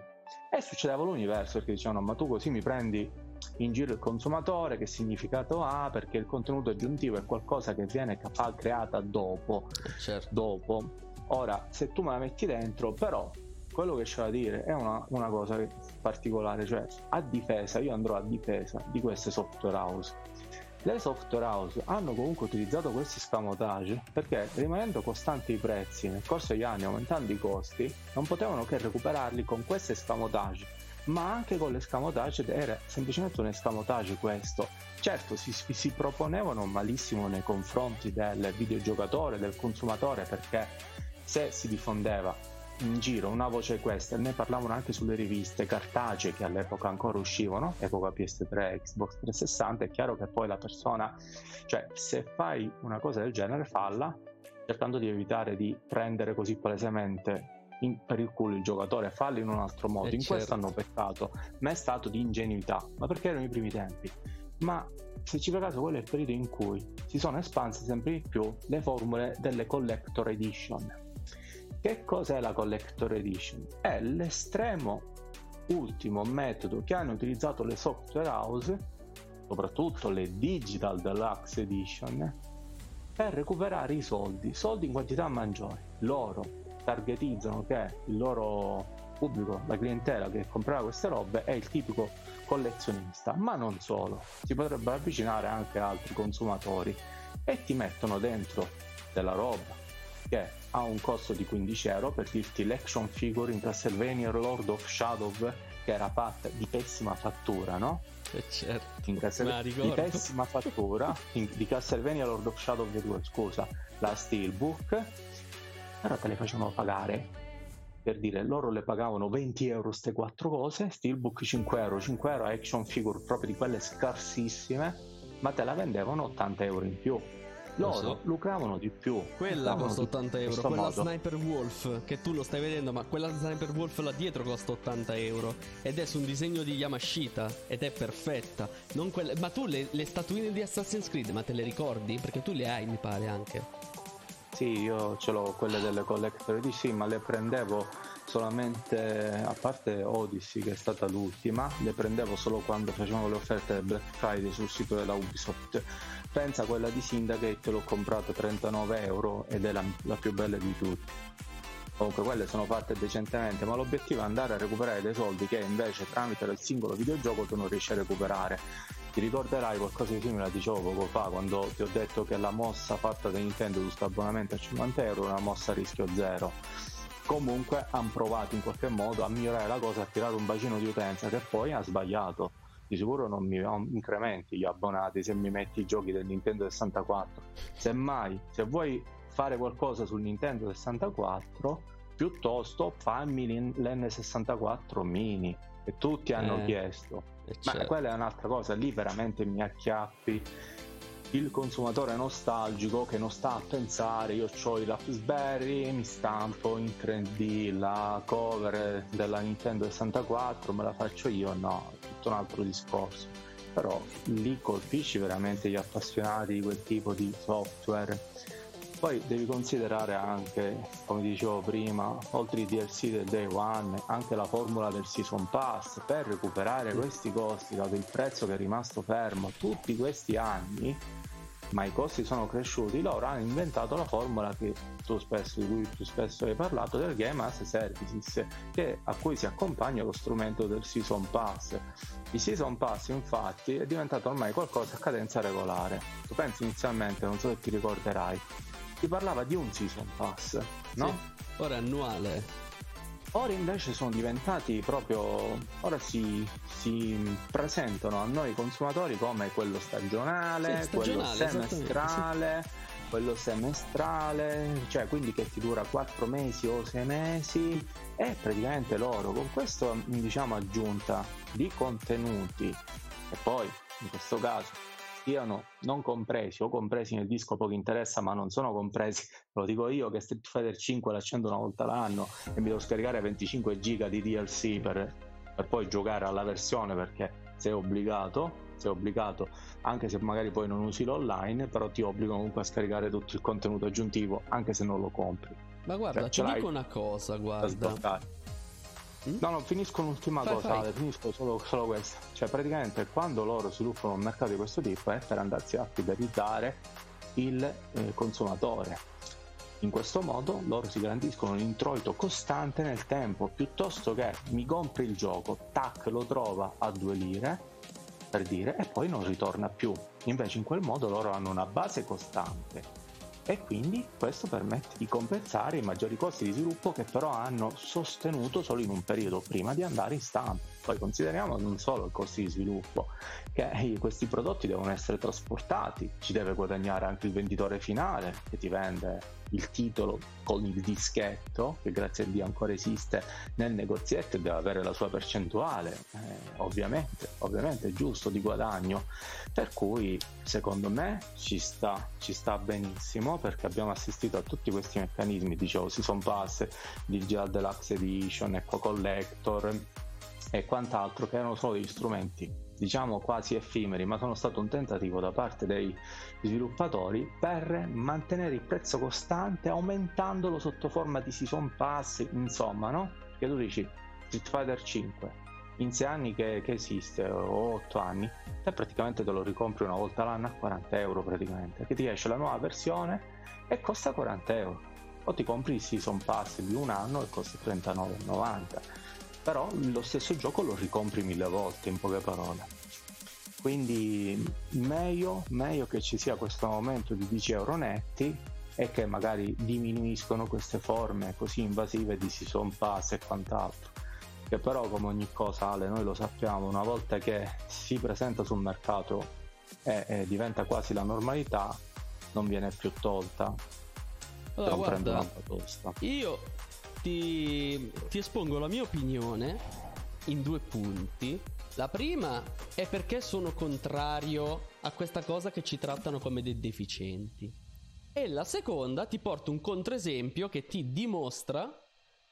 e succedeva l'universo perché dicevano ma tu così mi prendi in giro il consumatore che significato ha perché il contenuto aggiuntivo è qualcosa che viene creata dopo certo. dopo ora se tu me la metti dentro però quello che c'è da dire è una, una cosa particolare, cioè a difesa, io andrò a difesa di queste software house. Le software house hanno comunque utilizzato questi scamotage perché rimanendo costanti i prezzi nel corso degli anni, aumentando i costi, non potevano che recuperarli con queste scamotage ma anche con l'escamotage era semplicemente un escamotage questo. Certo, si, si, proponevano malissimo nei confronti del videogiocatore, del consumatore, perché se si diffondeva in giro una voce questa, ne parlavano anche sulle riviste cartacee che all'epoca ancora uscivano, epoca PS3, Xbox 360, è chiaro che poi la persona, cioè se fai una cosa del genere falla, cercando di evitare di prendere così palesemente in, per il culo il giocatore, fallo in un altro modo, eh in certo. questo hanno peccato, ma è stato di ingenuità, ma perché erano i primi tempi. Ma se ci fai caso quello è il periodo in cui si sono espanse sempre di più le formule delle collector edition che cos'è la Collector Edition? È l'estremo ultimo metodo che hanno utilizzato le software house, soprattutto le Digital Deluxe Edition, per recuperare i soldi, soldi in quantità maggiori. Loro targetizzano che il loro pubblico, la clientela che comprava queste robe è il tipico collezionista, ma non solo, si potrebbe avvicinare anche altri consumatori e ti mettono dentro della roba che ha un costo di 15 euro per dirti l'action figure in Castlevania Lord of Shadow che era fatta di pessima fattura, no? Eh certo, in Castle... di pessima fattura in... di Castlevania Lord of Shadow 2, scusa, la Steelbook, però te le facevano pagare. Per dire loro le pagavano 20 euro queste quattro cose Steelbook 5 euro 5 euro action figure proprio di quelle scarsissime ma te la vendevano 80 euro in più loro so. lucravano di più. Quella costa 80 euro, quella modo. Sniper Wolf, che tu lo stai vedendo, ma quella Sniper Wolf là dietro costa 80 euro. Ed è su un disegno di Yamashita, ed è perfetta. Quelle... Ma tu le, le statuine di Assassin's Creed, ma te le ricordi? Perché tu le hai, mi pare anche. Sì, io ce l'ho quelle delle collector di sì, ma le prendevo solamente a parte Odyssey che è stata l'ultima, le prendevo solo quando facevano le offerte Black Friday sul sito della Ubisoft pensa quella di Syndicate l'ho comprata 39 euro ed è la, la più bella di tutte comunque quelle sono fatte decentemente, ma l'obiettivo è andare a recuperare dei soldi che invece tramite il singolo videogioco tu non riesci a recuperare. Ti ricorderai qualcosa di simile, dicevo poco fa, quando ti ho detto che la mossa fatta da Nintendo su questo abbonamento a 50 euro è una mossa a rischio zero. Comunque hanno provato in qualche modo a migliorare la cosa, a tirare un bacino di utenza che poi ha sbagliato. Di sicuro non mi incrementi gli abbonati se mi metti i giochi del Nintendo 64. Semmai, se vuoi fare qualcosa sul Nintendo 64 piuttosto fammi l'N64 mini che tutti hanno eh, chiesto certo. ma quella è un'altra cosa lì veramente mi acchiappi il consumatore nostalgico che non sta a pensare io ho i Raspberry mi stampo in 3D la cover della Nintendo 64 me la faccio io no tutto un altro discorso. Però lì colpisci veramente gli appassionati di quel tipo di software. Poi devi considerare anche, come dicevo prima, oltre i DLC del day one, anche la formula del season pass per recuperare questi costi, dato il prezzo che è rimasto fermo tutti questi anni, ma i costi sono cresciuti, loro hanno inventato la formula spesso, di cui più spesso hai parlato del Game as Services, che, a cui si accompagna lo strumento del Season Pass. Il Season Pass infatti è diventato ormai qualcosa a cadenza regolare. Tu pensi inizialmente, non so se ti ricorderai, si parlava di un season pass, no? Sì, ora annuale. Ora invece sono diventati proprio, ora si, si, presentano a noi consumatori come quello stagionale, sì, stagionale quello semestrale, sì. quello semestrale, cioè quindi che ti dura 4 mesi o 6 mesi e praticamente loro con questa diciamo aggiunta di contenuti e poi in questo caso siano non compresi o compresi nel disco poco interessa ma non sono compresi lo dico io che Street Fighter 5 l'accendo una volta l'anno e mi devo scaricare 25 giga di DLC per, per poi giocare alla versione perché sei obbligato sei obbligato anche se magari poi non usi l'online però ti obbligo comunque a scaricare tutto il contenuto aggiuntivo anche se non lo compri ma guarda cioè, ti dico una cosa guarda? No, no, finisco un'ultima fai, cosa, fai. finisco solo, solo questa. Cioè, praticamente quando loro sviluppano un mercato di questo tipo è per andarsi a fidelizzare il eh, consumatore. In questo modo loro si garantiscono un introito costante nel tempo, piuttosto che mi compri il gioco, tac, lo trova a due lire, per dire, e poi non ritorna più. Invece in quel modo loro hanno una base costante e quindi questo permette di compensare i maggiori costi di sviluppo che però hanno sostenuto solo in un periodo prima di andare in stampa. Poi consideriamo non solo i costi di sviluppo, che questi prodotti devono essere trasportati, ci deve guadagnare anche il venditore finale che ti vende il titolo con il dischetto, che grazie a Dio ancora esiste nel negozietto e deve avere la sua percentuale, eh, ovviamente, ovviamente è giusto di guadagno, per cui secondo me ci sta, ci sta benissimo perché abbiamo assistito a tutti questi meccanismi, dicevo Season Pass, Digital Deluxe Edition, Eco Collector e quant'altro che erano solo degli strumenti diciamo quasi effimeri, ma sono stato un tentativo da parte dei sviluppatori per mantenere il prezzo costante aumentandolo sotto forma di season pass, insomma, no? Che tu dici Street Fighter 5 in 6 anni che, che, esiste o 8 anni te praticamente te lo ricompri una volta l'anno a 40 euro praticamente che ti esce la nuova versione e costa 40 euro o ti compri il season pass di un anno e costa 39,90 però lo stesso gioco lo ricompri mille volte in poche parole. Quindi meglio, meglio che ci sia questo aumento di 10 euro netti e che magari diminuiscono queste forme così invasive di season pass e quant'altro. Che però come ogni cosa Ale noi lo sappiamo una volta che si presenta sul mercato e, e diventa quasi la normalità non viene più tolta. Allora, guarda, io ti, ti espongo la mia opinione in due punti. La prima è perché sono contrario a questa cosa che ci trattano come dei deficienti. E la seconda ti porto un controesempio che ti dimostra,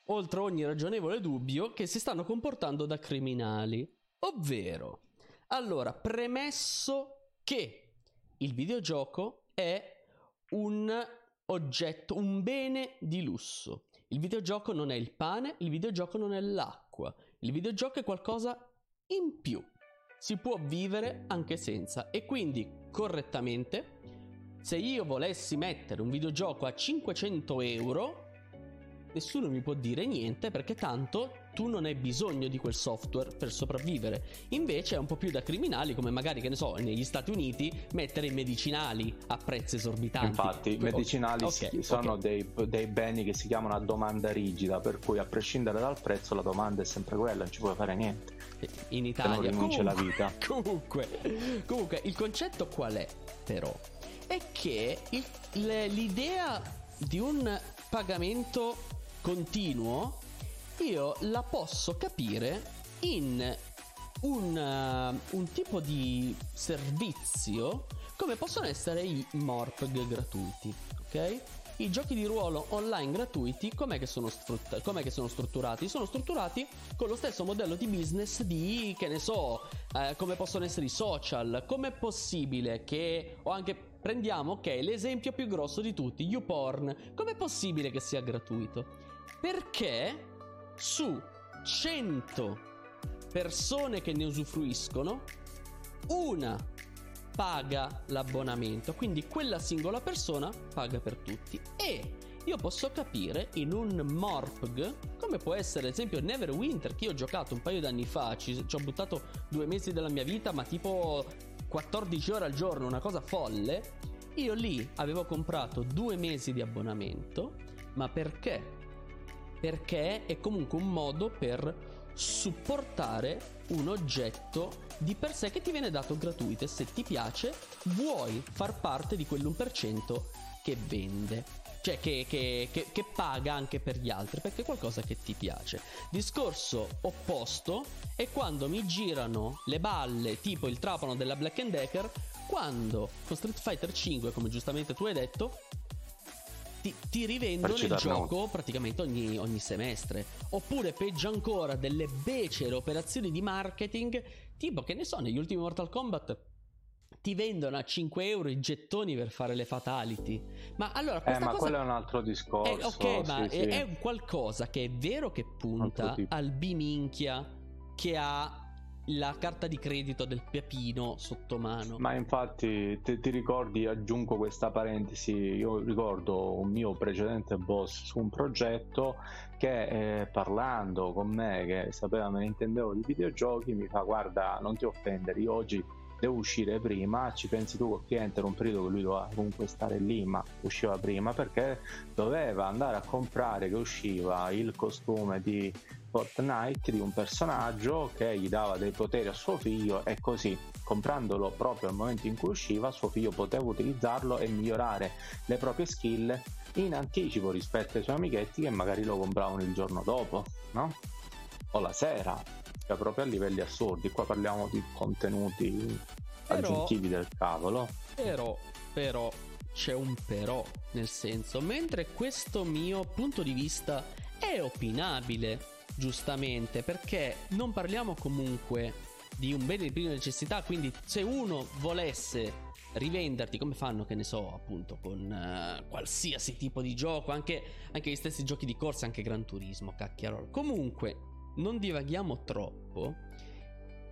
oltre ogni ragionevole dubbio, che si stanno comportando da criminali. Ovvero, allora, premesso che il videogioco è un oggetto, un bene di lusso. Il videogioco non è il pane, il videogioco non è l'acqua. Il videogioco è qualcosa in più. Si può vivere anche senza. E quindi, correttamente, se io volessi mettere un videogioco a 500 euro, nessuno mi può dire niente perché tanto tu non hai bisogno di quel software per sopravvivere. Invece è un po' più da criminali, come magari, che ne so, negli Stati Uniti mettere i medicinali a prezzi esorbitanti. Infatti, i medicinali okay, sono okay. Dei, dei, beni che si chiamano a domanda rigida, per cui a prescindere dal prezzo la domanda è sempre quella, non ci puoi fare niente. In Italia non rinuncia la vita. Comunque, comunque, il concetto qual è, però? È che il, l'idea di un pagamento continuo io la posso capire in un, uh, un tipo di servizio come possono essere i MORPG gratuiti, ok? I giochi di ruolo online gratuiti com'è che, sono strut- com'è che sono strutturati? Sono strutturati con lo stesso modello di business di, che ne so, eh, come possono essere i social. Com'è possibile che, o anche prendiamo, ok, l'esempio più grosso di tutti, YouPorn. Com'è possibile che sia gratuito? Perché su 100 persone che ne usufruiscono, una paga l'abbonamento, quindi quella singola persona paga per tutti e io posso capire in un Morpg come può essere ad esempio Neverwinter che io ho giocato un paio d'anni fa, ci, ci ho buttato due mesi della mia vita ma tipo 14 ore al giorno, una cosa folle. Io lì avevo comprato due mesi di abbonamento, ma perché? Perché è comunque un modo per supportare un oggetto di per sé che ti viene dato gratuito e se ti piace vuoi far parte di quell'1% che vende cioè che, che, che, che, paga anche per gli altri perché è qualcosa che ti piace. Discorso opposto è quando mi girano le balle tipo il trapano della Black Decker quando con Street Fighter 5 come giustamente tu hai detto ti, ti rivendono il gioco praticamente ogni, ogni, semestre. Oppure, peggio ancora, delle becere operazioni di marketing, tipo che ne so, negli ultimi Mortal Kombat ti vendono a 5 euro i gettoni per fare le fatality. Ma allora, eh, ma cosa... quello è un altro discorso. È, ok, ma sì, è, sì. è, qualcosa che è vero che punta al biminchia che ha la carta di credito del Piapino sotto mano. Ma infatti ti, ti, ricordi, aggiungo questa parentesi, io ricordo un mio precedente boss su un progetto che eh, parlando con me, che sapeva me ne intendevo di videogiochi, mi fa guarda non ti offendere, io oggi devo uscire prima, ci pensi tu col cliente era un periodo che lui doveva comunque stare lì, ma usciva prima perché doveva andare a comprare che usciva il costume di Fortnite di un personaggio che gli dava dei poteri a suo figlio e così comprandolo proprio al momento in cui usciva suo figlio poteva utilizzarlo e migliorare le proprie skill in anticipo rispetto ai suoi amichetti che magari lo compravano il giorno dopo no? o la sera cioè proprio a livelli assurdi qua parliamo di contenuti però, aggiuntivi del cavolo però però c'è un però nel senso mentre questo mio punto di vista è opinabile giustamente, perché non parliamo comunque di un bene di prima necessità, quindi se uno volesse rivenderti come fanno, che ne so, appunto, con uh, qualsiasi tipo di gioco, anche, anche, gli stessi giochi di corsa, anche Gran Turismo, cacchiarolo. Comunque, non divaghiamo troppo.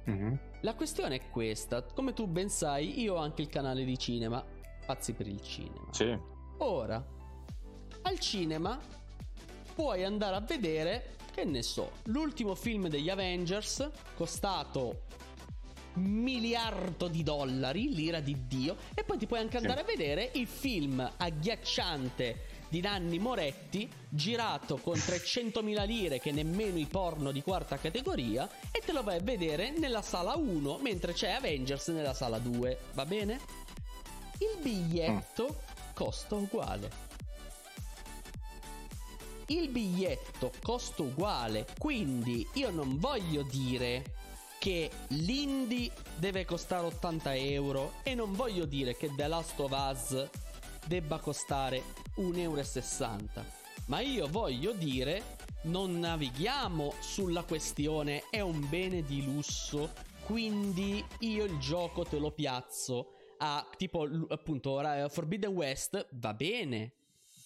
Mm-hmm. La questione è questa, come tu ben sai, io ho anche il canale di cinema, pazzi per il cinema. Sì. Ora, al cinema puoi andare a vedere che ne so, l'ultimo film degli Avengers, costato miliardo di dollari, l'ira di Dio, e poi ti puoi anche andare sì. a vedere il film agghiacciante di Nanni Moretti, girato con 300.000 lire, che nemmeno i porno di quarta categoria, e te lo vai a vedere nella sala 1, mentre c'è Avengers nella sala 2, va bene? Il biglietto mm. costa uguale il biglietto costa uguale, quindi io non voglio dire che l'indie deve costare 80 euro e non voglio dire che The Last of Us debba costare 1,60 euro, ma io voglio dire non navighiamo sulla questione è un bene di lusso, quindi io il gioco te lo piazzo a tipo appunto Forbidden West va bene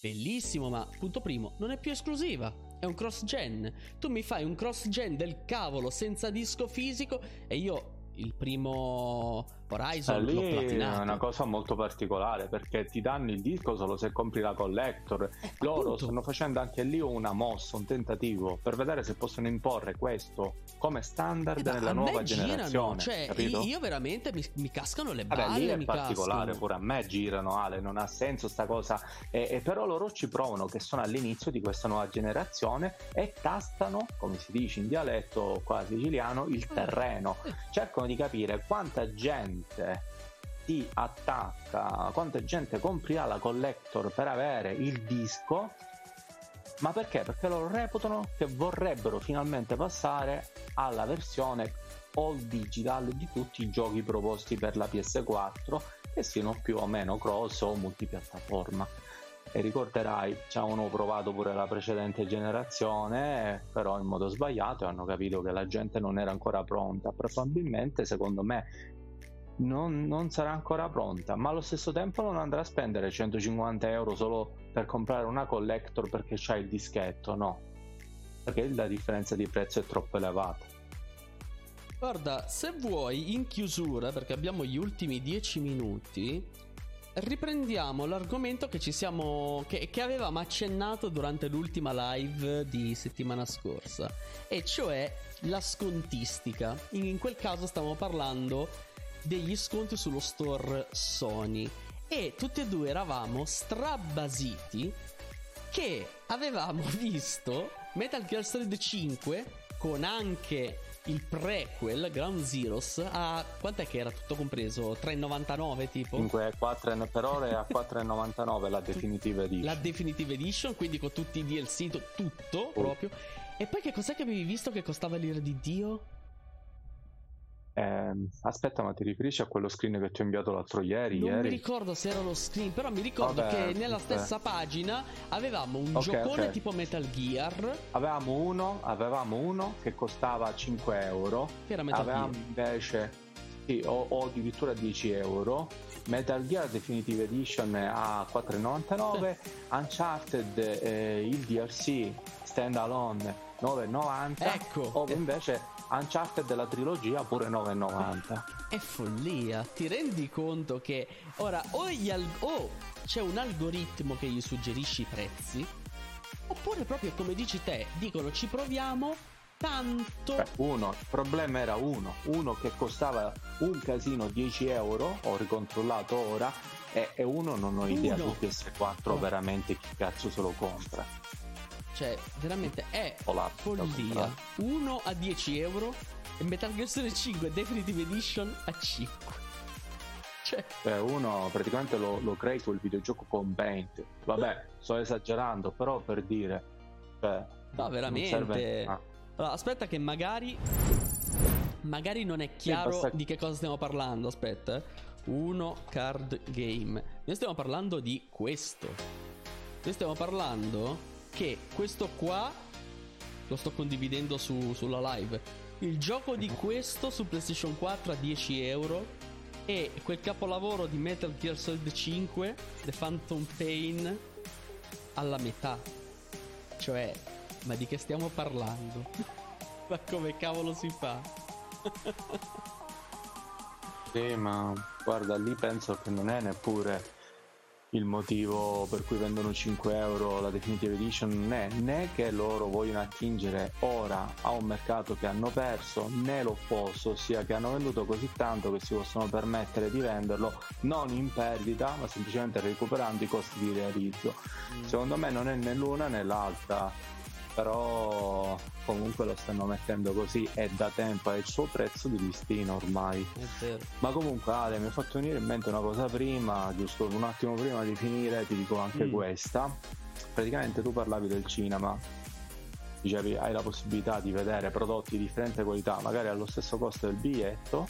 Bellissimo, ma punto primo, non è più esclusiva. È un cross gen. Tu mi fai un cross gen del cavolo senza disco fisico e io il primo Horizon eh, lì è una cosa molto particolare perché ti danno il disco solo se compri la collector. Eh, Loro appunto. stanno facendo anche lì una mossa, un tentativo per vedere se possono imporre questo come standard Eh, nella nuova generazione. cioè, io veramente mi, mi cascano le Vabbè, balle. lì è particolare, cascano. pure a me girano, Ale, non ha senso sta cosa. E, però loro ci provano che sono all'inizio di questa nuova generazione e tastano, come si dice in dialetto qua siciliano, il Eh. terreno. Cercano di capire quanta gente ti attacca, quanta gente comprirà la collector per avere il disco. Ma perché? Perché loro reputano che vorrebbero finalmente passare alla versione all digital di tutti i giochi proposti per la PS4 che siano più o meno cross o multipiattaforma. E ricorderai, ci avevano provato pure la precedente generazione, però in modo sbagliato hanno capito che la gente non era ancora pronta. Probabilmente, secondo me, non, non sarà ancora pronta, ma allo stesso tempo non andrà a spendere 150 euro solo per comprare una collector perché c'ha il dischetto, no. Perché la differenza di prezzo è troppo elevata. Guarda, se vuoi, in chiusura, perché abbiamo gli ultimi 10 minuti, riprendiamo l'argomento che ci siamo. Che, che avevamo accennato durante l'ultima live di settimana scorsa, e cioè la scontistica. In, in quel caso stavamo parlando degli sconti sullo store Sony. E tutti e due eravamo strabasiti che avevamo visto Metal Gear Solid 5 con anche il prequel Ground Zeroes a quant'è che era tutto compreso? 3,99 tipo? 5, 4 per ora a 4,99 la definitiva edition. La Definitive Edition, quindi con tutti i DLC, tu- tutto proprio. E poi che cos'è che avevi visto che costava l'ira di Dio? Ehm, aspetta, ma ti riferisci a quello screen che ti ho inviato l'altro ieri? Non mi ieri? ricordo se era lo screen, però mi ricordo Vabbè, che nella vabbè. stessa pagina avevamo un Ok, giocone ok. tipo Metal Gear Avevamo uno, avevamo uno che costava 5 euro, che era Metal avevamo Gear. invece sì, o, o addirittura 10 euro. Metal Gear Definitive Edition a 4,99, Uncharted eh, il DLC standalone 9,90 Ecco, o eh. invece Uncharted della trilogia pure 9,90. È follia, ti rendi conto che ora o, al- o c'è un algoritmo che gli suggerisce i prezzi, oppure proprio come dici te, dicono ci proviamo tanto. Beh, uno, il problema era uno, uno che costava un casino 10 euro, ho ricontrollato ora, e, e uno non ho idea Uno. su PS4 Oh. veramente chi cazzo se lo compra. Cioè, veramente è O la follia. Uno a 10 euro e Metal Gear Solid 5 Definitive Edition a 5. Cioè, Cioè, uno praticamente lo, lo crei quel videogioco con Paint. Vabbè, sto esagerando, però per dire. Cioè, no, veramente. serve- ah, Allora, aspetta che magari magari non è chiaro basta- di che cosa stiamo parlando, aspetta. eh. Uno card game. Noi stiamo parlando di questo. Noi stiamo parlando che questo qua lo sto condividendo su- sulla live. Il gioco di questo su PlayStation 4 a 10 euro e quel capolavoro di Metal Gear Solid 5, The Phantom Pain, alla metà. Cioè, ma di che stiamo parlando? ma come cavolo si fa? Sì, ma guarda, lì penso che non è neppure il motivo per cui vendono 5 euro la Definitive Edition, non è né che loro vogliono attingere ora a un mercato che hanno perso, né l'opposto, ossia che hanno venduto così tanto che si possono permettere di venderlo non in perdita, ma semplicemente recuperando i costi di realizzo. Secondo me non è né l'una né l'altra, però comunque lo stanno mettendo così e da tempo è il suo prezzo di listino ormai. Ma comunque Ale mi ha fatto venire in mente una cosa prima, giusto un attimo prima di finire ti dico anche Mm. questa. Praticamente tu parlavi del cinema, dicevi hai la possibilità di vedere prodotti di differente qualità, magari allo stesso costo del biglietto,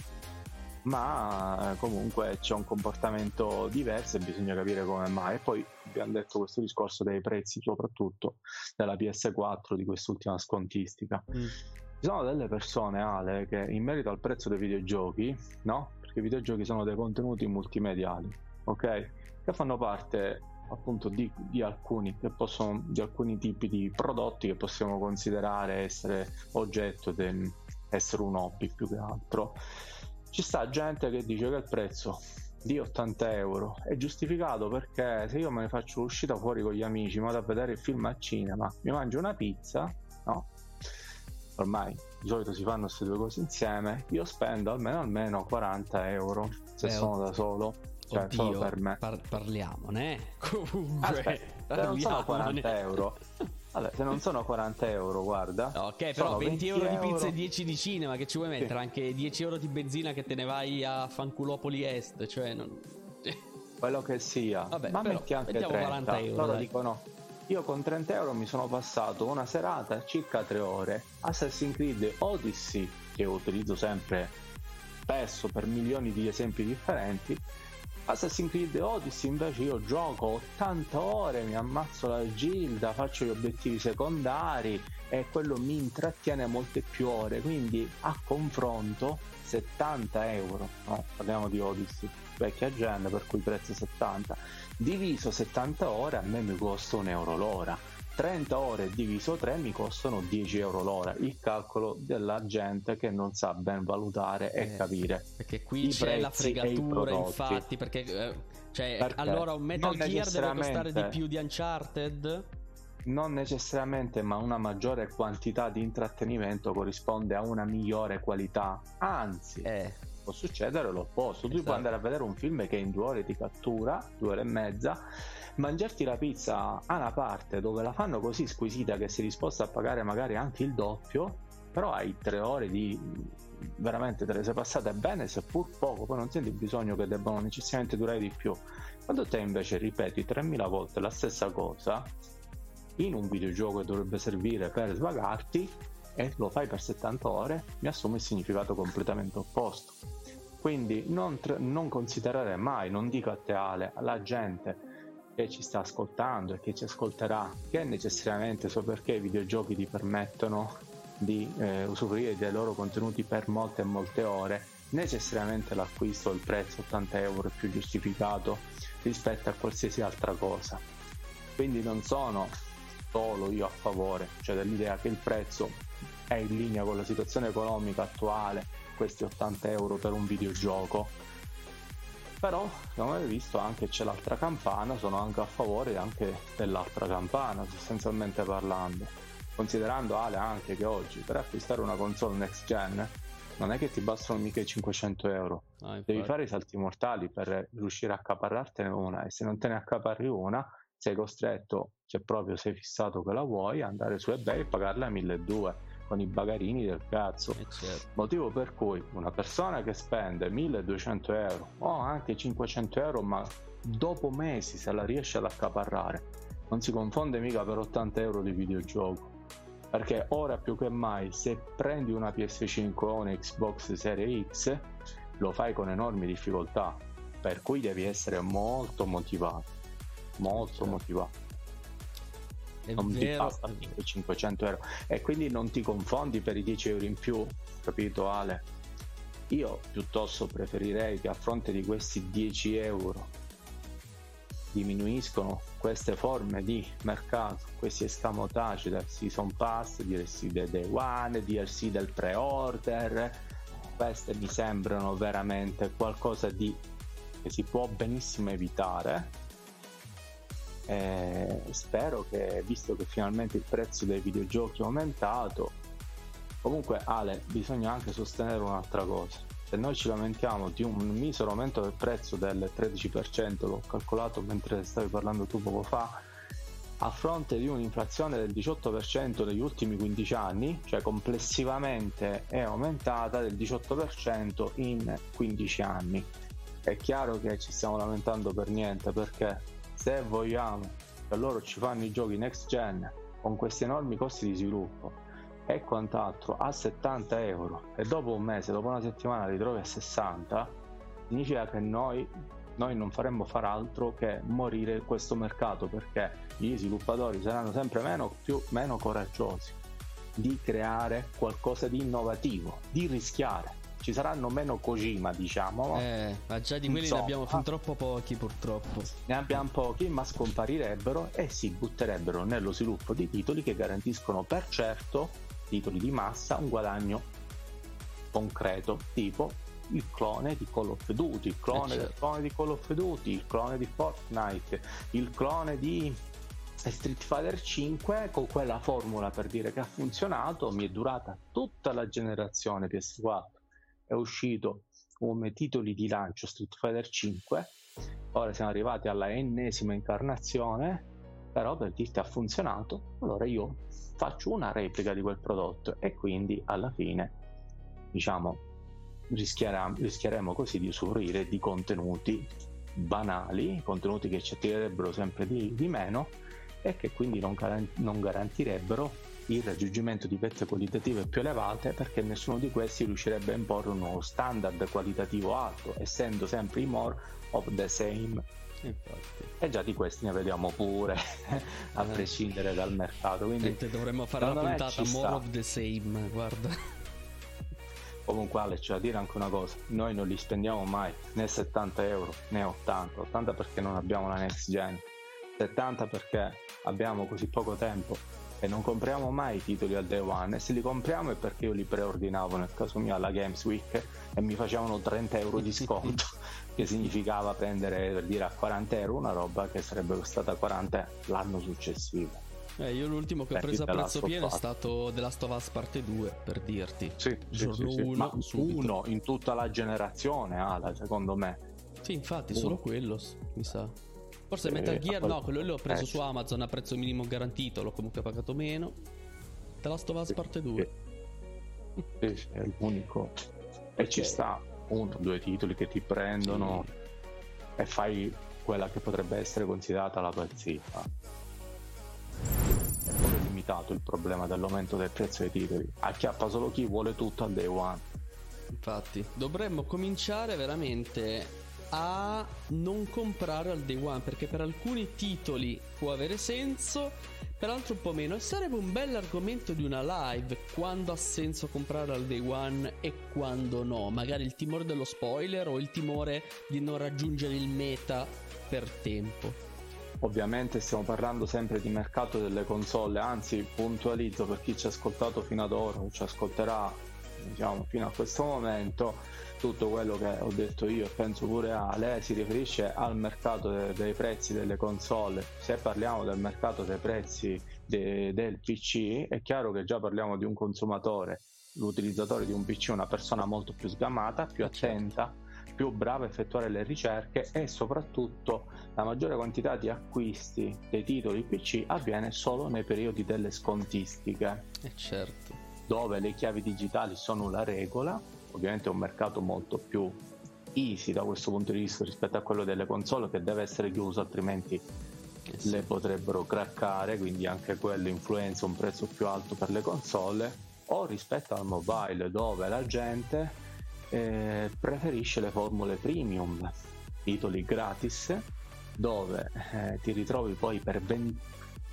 ma eh, comunque c'è un comportamento diverso e bisogna capire come mai. E poi abbiamo detto questo discorso dei prezzi, soprattutto della PS4 di quest'ultima scontistica. Mm. Ci sono delle persone, Ale, che in merito al prezzo dei videogiochi, no? Perché i videogiochi sono dei contenuti multimediali, ok? Che fanno parte appunto di, di alcuni che possono di alcuni tipi di prodotti che possiamo considerare essere oggetto di essere un hobby più che altro ci sta gente che dice che il prezzo di 80 euro è giustificato perché se io me ne faccio l'uscita fuori con gli amici, vado a vedere il film al cinema, mi mangio una pizza, no? Ormai di solito si fanno queste due cose insieme, io spendo almeno almeno 40 euro se eh, sono da solo. Cioè, oddio, solo per me. Par- parliamone. Comunque, Aspetta, se non sono 40 euro. Vabbè, se non sono 40 euro, guarda. Ok, però 20, 20 euro, euro, di pizza e 10 di cinema, che ci vuoi mettere? Sì. Anche 10 euro di benzina che te ne vai a Fanculopoli Est, cioè non... Quello che sia. Vabbè, Ma però, metti anche 30. 40 euro. Loro dai. dicono, io con 30 euro mi sono passato una serata, circa 3 ore, Assassin's Creed Odyssey, che utilizzo sempre spesso per milioni di esempi differenti, Assassin's Creed Odyssey invece io gioco 80 ore, mi ammazzo la gilda, faccio gli obiettivi secondari e quello mi intrattiene molte più ore, quindi a confronto 70 euro, no, parliamo di Odyssey, vecchia agenda per cui prezzo è 70, diviso 70 ore a me mi costa un euro l'ora 30 ore diviso 3 mi costano 10 euro l'ora. Il calcolo della gente che non sa ben valutare e eh, capire. Perché qui c'è la fregatura, infatti. Perché, eh, cioè, perché allora un Metal Gear deve costare di più di Uncharted? Non necessariamente, ma una maggiore quantità di intrattenimento corrisponde a una migliore qualità. Anzi, eh. può succedere l'opposto. Esatto. Tu puoi andare a vedere un film che in due ore ti cattura, due ore e mezza mangiarti la pizza a una parte dove la fanno così squisita che sei disposto a pagare magari anche il doppio, però hai tre ore di veramente te le sei passate bene, seppur poco, poi non senti bisogno che debbano necessariamente durare di più. Quando te invece ripeti 3000 volte la stessa cosa in un videogioco che dovrebbe servire per svagarti e lo fai per 70 ore, mi assume il significato completamente opposto. Quindi non, non considerare mai, non dico a te Ale, alla gente che ci sta ascoltando e che ci ascolterà, che necessariamente so perché i videogiochi ti permettono di eh, usufruire dei loro contenuti per molte e molte ore, necessariamente l'acquisto il prezzo 80 euro è più giustificato rispetto a qualsiasi altra cosa. Quindi non sono solo io a favore, cioè dell'idea che il prezzo è in linea con la situazione economica attuale, questi 80 euro per un videogioco, però come avete visto anche c'è l'altra campana sono anche a favore anche dell'altra campana sostanzialmente parlando. Considerando Ale anche che oggi per acquistare una console next gen non è che ti bastano mica i 500 euro. Ah, devi fare i salti mortali per riuscire a accaparrartene una e se non te ne accaparri una sei costretto se proprio sei fissato che la vuoi andare su ebay e pagarla a 1200 con i bagarini del cazzo. Eh certo. Motivo per cui una persona che spende 1200 euro o anche 500 euro, ma dopo mesi se la riesce ad accaparrare, non si confonde mica per 80 euro di videogioco. Perché ora più che mai, se prendi una PS5 o una Xbox Series X, lo fai con enormi difficoltà. Per cui devi essere molto motivato. Molto certo. motivato è non vero. ti basta 500 euro. E quindi non ti confondi per i 10 euro in più capito Ale? Io piuttosto preferirei che a fronte di questi 10 euro diminuiscono queste forme di mercato, questi escamotage del season pass, DLC del day one, DLC del pre-order, queste mi sembrano veramente qualcosa di che si può benissimo evitare eh, spero che, visto che finalmente il prezzo dei videogiochi è aumentato, comunque Ale, bisogna anche sostenere un'altra cosa. Se noi ci lamentiamo di un misero aumento del prezzo del 13%, l'ho calcolato mentre stavi parlando tu poco fa, a fronte di un'inflazione del 18% negli ultimi 15 anni, cioè complessivamente è aumentata del 18% in 15 anni. È chiaro che ci stiamo lamentando per niente perché se vogliamo che loro ci fanno i giochi next gen con questi enormi costi di sviluppo e quant'altro a 70 euro e dopo un mese, dopo una settimana li trovi a 60, significa che noi, noi non faremmo far altro che morire questo mercato perché gli sviluppatori saranno sempre meno, più, meno coraggiosi di creare qualcosa di innovativo, di rischiare ci saranno meno Kojima, diciamo. Eh, ma già di quelli Insomma, ne abbiamo fin troppo pochi, purtroppo. Ne abbiamo pochi, ma scomparirebbero e si butterebbero nello sviluppo di titoli che garantiscono per certo, titoli di massa, un guadagno concreto, tipo il clone di Call of Duty, il clone, eh certo. clone di Call of Duty, il clone di Fortnite, il clone di Street Fighter 5 con quella formula per dire che ha funzionato mi è durata tutta la generazione PS4 è uscito come titoli di lancio Street Fighter 5 ora siamo arrivati alla ennesima incarnazione però per dirti ha funzionato allora io faccio una replica di quel prodotto e quindi alla fine diciamo rischieremo, così di usufruire di contenuti banali contenuti che ci attirerebbero sempre di, di meno e che quindi non, non garantirebbero il raggiungimento di pezze qualitative più elevate perché nessuno di questi riuscirebbe a imporre un nuovo standard qualitativo alto, essendo sempre i more of the same. Infatti. E già di questi ne vediamo pure, a eh. prescindere dal mercato. Quindi dovremmo fare una puntata more sta. of the same, guarda. Comunque Ale c'è da dire anche una cosa, noi non li spendiamo mai né 70 euro né 80, 80 perché non abbiamo la next gen 70 perché abbiamo così poco tempo e non compriamo mai i titoli al day one e se li compriamo è perché io li preordinavo nel caso mio alla Games Week e mi facevano 30 euro di sconto che significava prendere per dire a 40 euro una roba che sarebbe costata 40 l'anno successivo. Eh, io l'ultimo che ho preso a prezzo pieno è stato The Last of Us parte 2 per dirti. Sì, giorno sì, sì, 1 uno in tutta la generazione Ala secondo me. Sì infatti uno. solo quello mi sa Forse Metal Gear no, quello l'ho preso su Amazon a prezzo minimo garantito, l'ho comunque pagato meno. The Last of Us parte 2. Sì, sì, è l'unico. E ci sta uno o due titoli che ti prendono e fai quella che potrebbe essere considerata la pazzia. È limitato il problema dell'aumento del prezzo dei titoli. Acchiappa solo chi vuole tutto al day one. Infatti, dovremmo cominciare veramente a non comprare al day one perché per alcuni titoli può avere senso per altri un po' meno. E sarebbe un bel argomento di una live quando ha senso comprare al day one e quando no. Magari il timore dello spoiler o il timore di non raggiungere il meta per tempo. Ovviamente stiamo parlando sempre di mercato delle console anzi puntualizzo per chi ci ha ascoltato fino ad ora o ci ascolterà diciamo fino a questo momento tutto quello che ho detto io e penso pure Ale si riferisce al mercato de- dei prezzi delle console. Se parliamo del mercato dei prezzi de- del PC, è chiaro che già parliamo di un consumatore, l'utilizzatore di un PC è una persona molto più sgamata, più certo. attenta, più brava a effettuare le ricerche e soprattutto la maggiore quantità di acquisti dei titoli PC avviene solo nei periodi delle scontistiche. Eh certo. Dove le chiavi digitali sono la regola ovviamente è un mercato molto più easy da questo punto di vista rispetto a quello delle console che deve essere chiuso altrimenti sì. le potrebbero craccare quindi anche quello influenza un prezzo più alto per le console o rispetto al mobile dove la gente eh, preferisce le formule premium titoli gratis dove eh, ti ritrovi poi per 20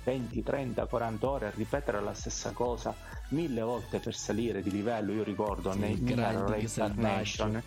20, 30, 40 ore a ripetere la stessa cosa mille volte per salire di livello. Io ricordo sì, nei Mirror Reincarnation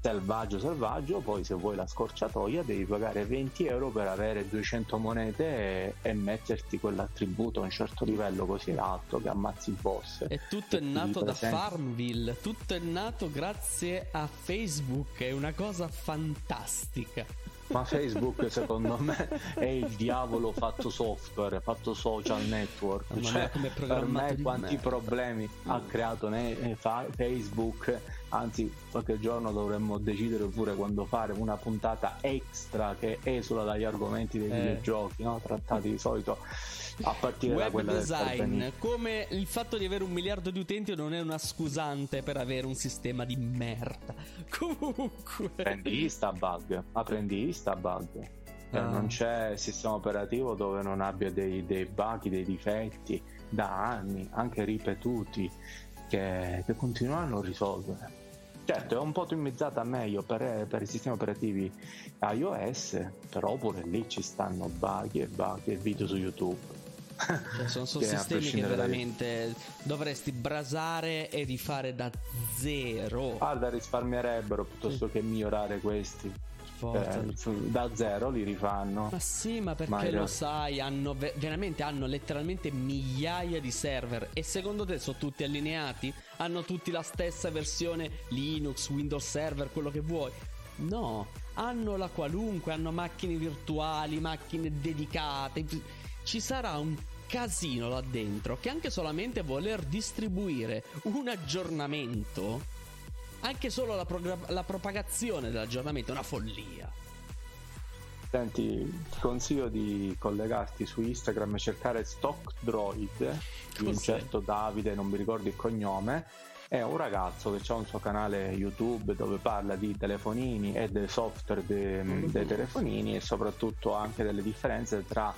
selvaggio selvaggio poi se vuoi la scorciatoia devi pagare 20 euro per avere 200 monete e, e metterti quell'attributo a un certo livello così alto che ammazzi il boss. E tutto è nato da Farmville tutto è nato grazie a Facebook è una cosa fantastica ma Facebook secondo me è il diavolo fatto software, fatto social network. Cioè, per me quanti me. problemi ha creato ne, fa, Facebook, anzi qualche giorno dovremmo decidere pure quando fare una puntata extra che esula dagli argomenti dei eh. videogiochi, no? trattati di solito a partire Web da design, come il fatto di avere un miliardo di utenti non è una scusante per avere un sistema di merda. Comunque, prendi Instabug, ma prendi Instabug. Ah. Non c'è sistema operativo dove non abbia dei, dei bug, dei difetti da anni, anche ripetuti, che, che continuano a non risolvere. Certo, è un po' dimezzato meglio per, per, i sistemi operativi iOS, però pure lì ci stanno bug e bug e video su YouTube. Cioè, sono, sono sistemi che veramente dovresti brasare e rifare da zero. Guarda, risparmierebbero piuttosto sì. che migliorare questi. Eh, da zero li rifanno. Ma sì, ma perché ma lo sai, hanno ve- veramente hanno letteralmente migliaia di server e secondo te sono tutti allineati? Hanno tutti la stessa versione Linux, Windows Server, quello che vuoi? No, hanno la qualunque, hanno macchine virtuali, macchine dedicate. Ci sarà un casino là dentro che anche solamente voler distribuire un aggiornamento, anche solo la, prog- la propagazione dell'aggiornamento è una follia. Senti, ti consiglio di collegarti su Instagram e cercare Stock Droid di un certo Davide, non mi ricordo il cognome. È un ragazzo che ha un suo canale YouTube dove parla di telefonini e del software de- dei telefonini e soprattutto anche delle differenze tra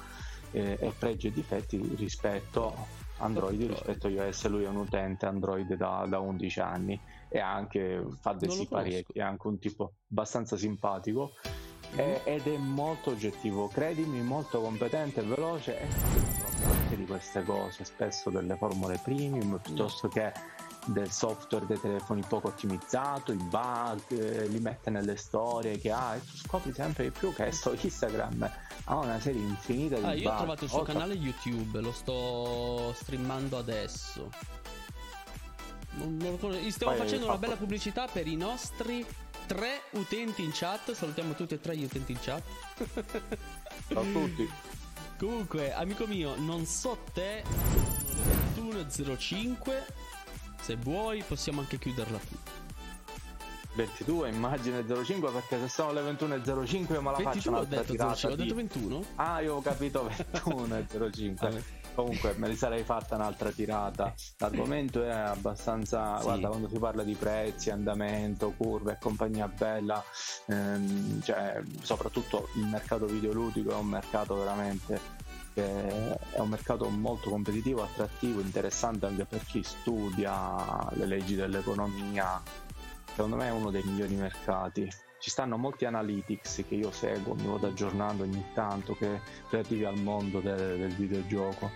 eh, e pregi e difetti rispetto Android rispetto a iOS. Lui è un utente Android da, da 11 anni e anche fa dei sipari è anche un tipo abbastanza simpatico. È, ed è molto oggettivo. Credimi molto competente e veloce. E di queste cose spesso delle formule premium piuttosto che del software dei telefoni poco ottimizzato, i bug, eh, li mette nelle storie che ha e tu scopri sempre di più che sto Instagram ha una serie infinita di ah, bug. Io ho trovato il suo Oltre... canale YouTube, lo sto streamando adesso. Stiamo Poi facendo una bella pubblicità per i nostri tre utenti in chat. Salutiamo tutti e tre gli utenti in chat. Ciao a tutti. Comunque, amico mio, non so te. 21.05 se vuoi possiamo anche chiuderla qui. 22 immagine 05 perché se sono le 21.05 io me la 22 faccio un'altra ho detto tirata 05, ho detto 21? ah io ho capito 21.05 comunque me li sarei fatta un'altra tirata l'argomento è abbastanza sì. guarda quando si parla di prezzi andamento curve e compagnia bella ehm, cioè soprattutto il mercato videoludico è un mercato veramente che è un mercato molto competitivo, attrattivo, interessante anche per chi studia le leggi dell'economia. Secondo me è uno dei migliori mercati. Ci stanno molti analytics che io seguo, mi vado aggiornando ogni tanto, che relativi al mondo del, del videogioco,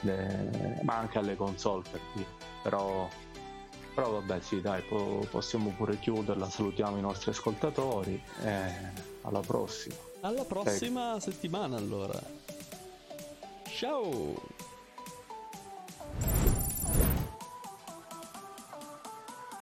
le, ma anche alle console per qui. Però, però vabbè sì dai, po- possiamo pure chiuderla, salutiamo i nostri ascoltatori e alla prossima. Alla prossima Prego. settimana allora. Ciao!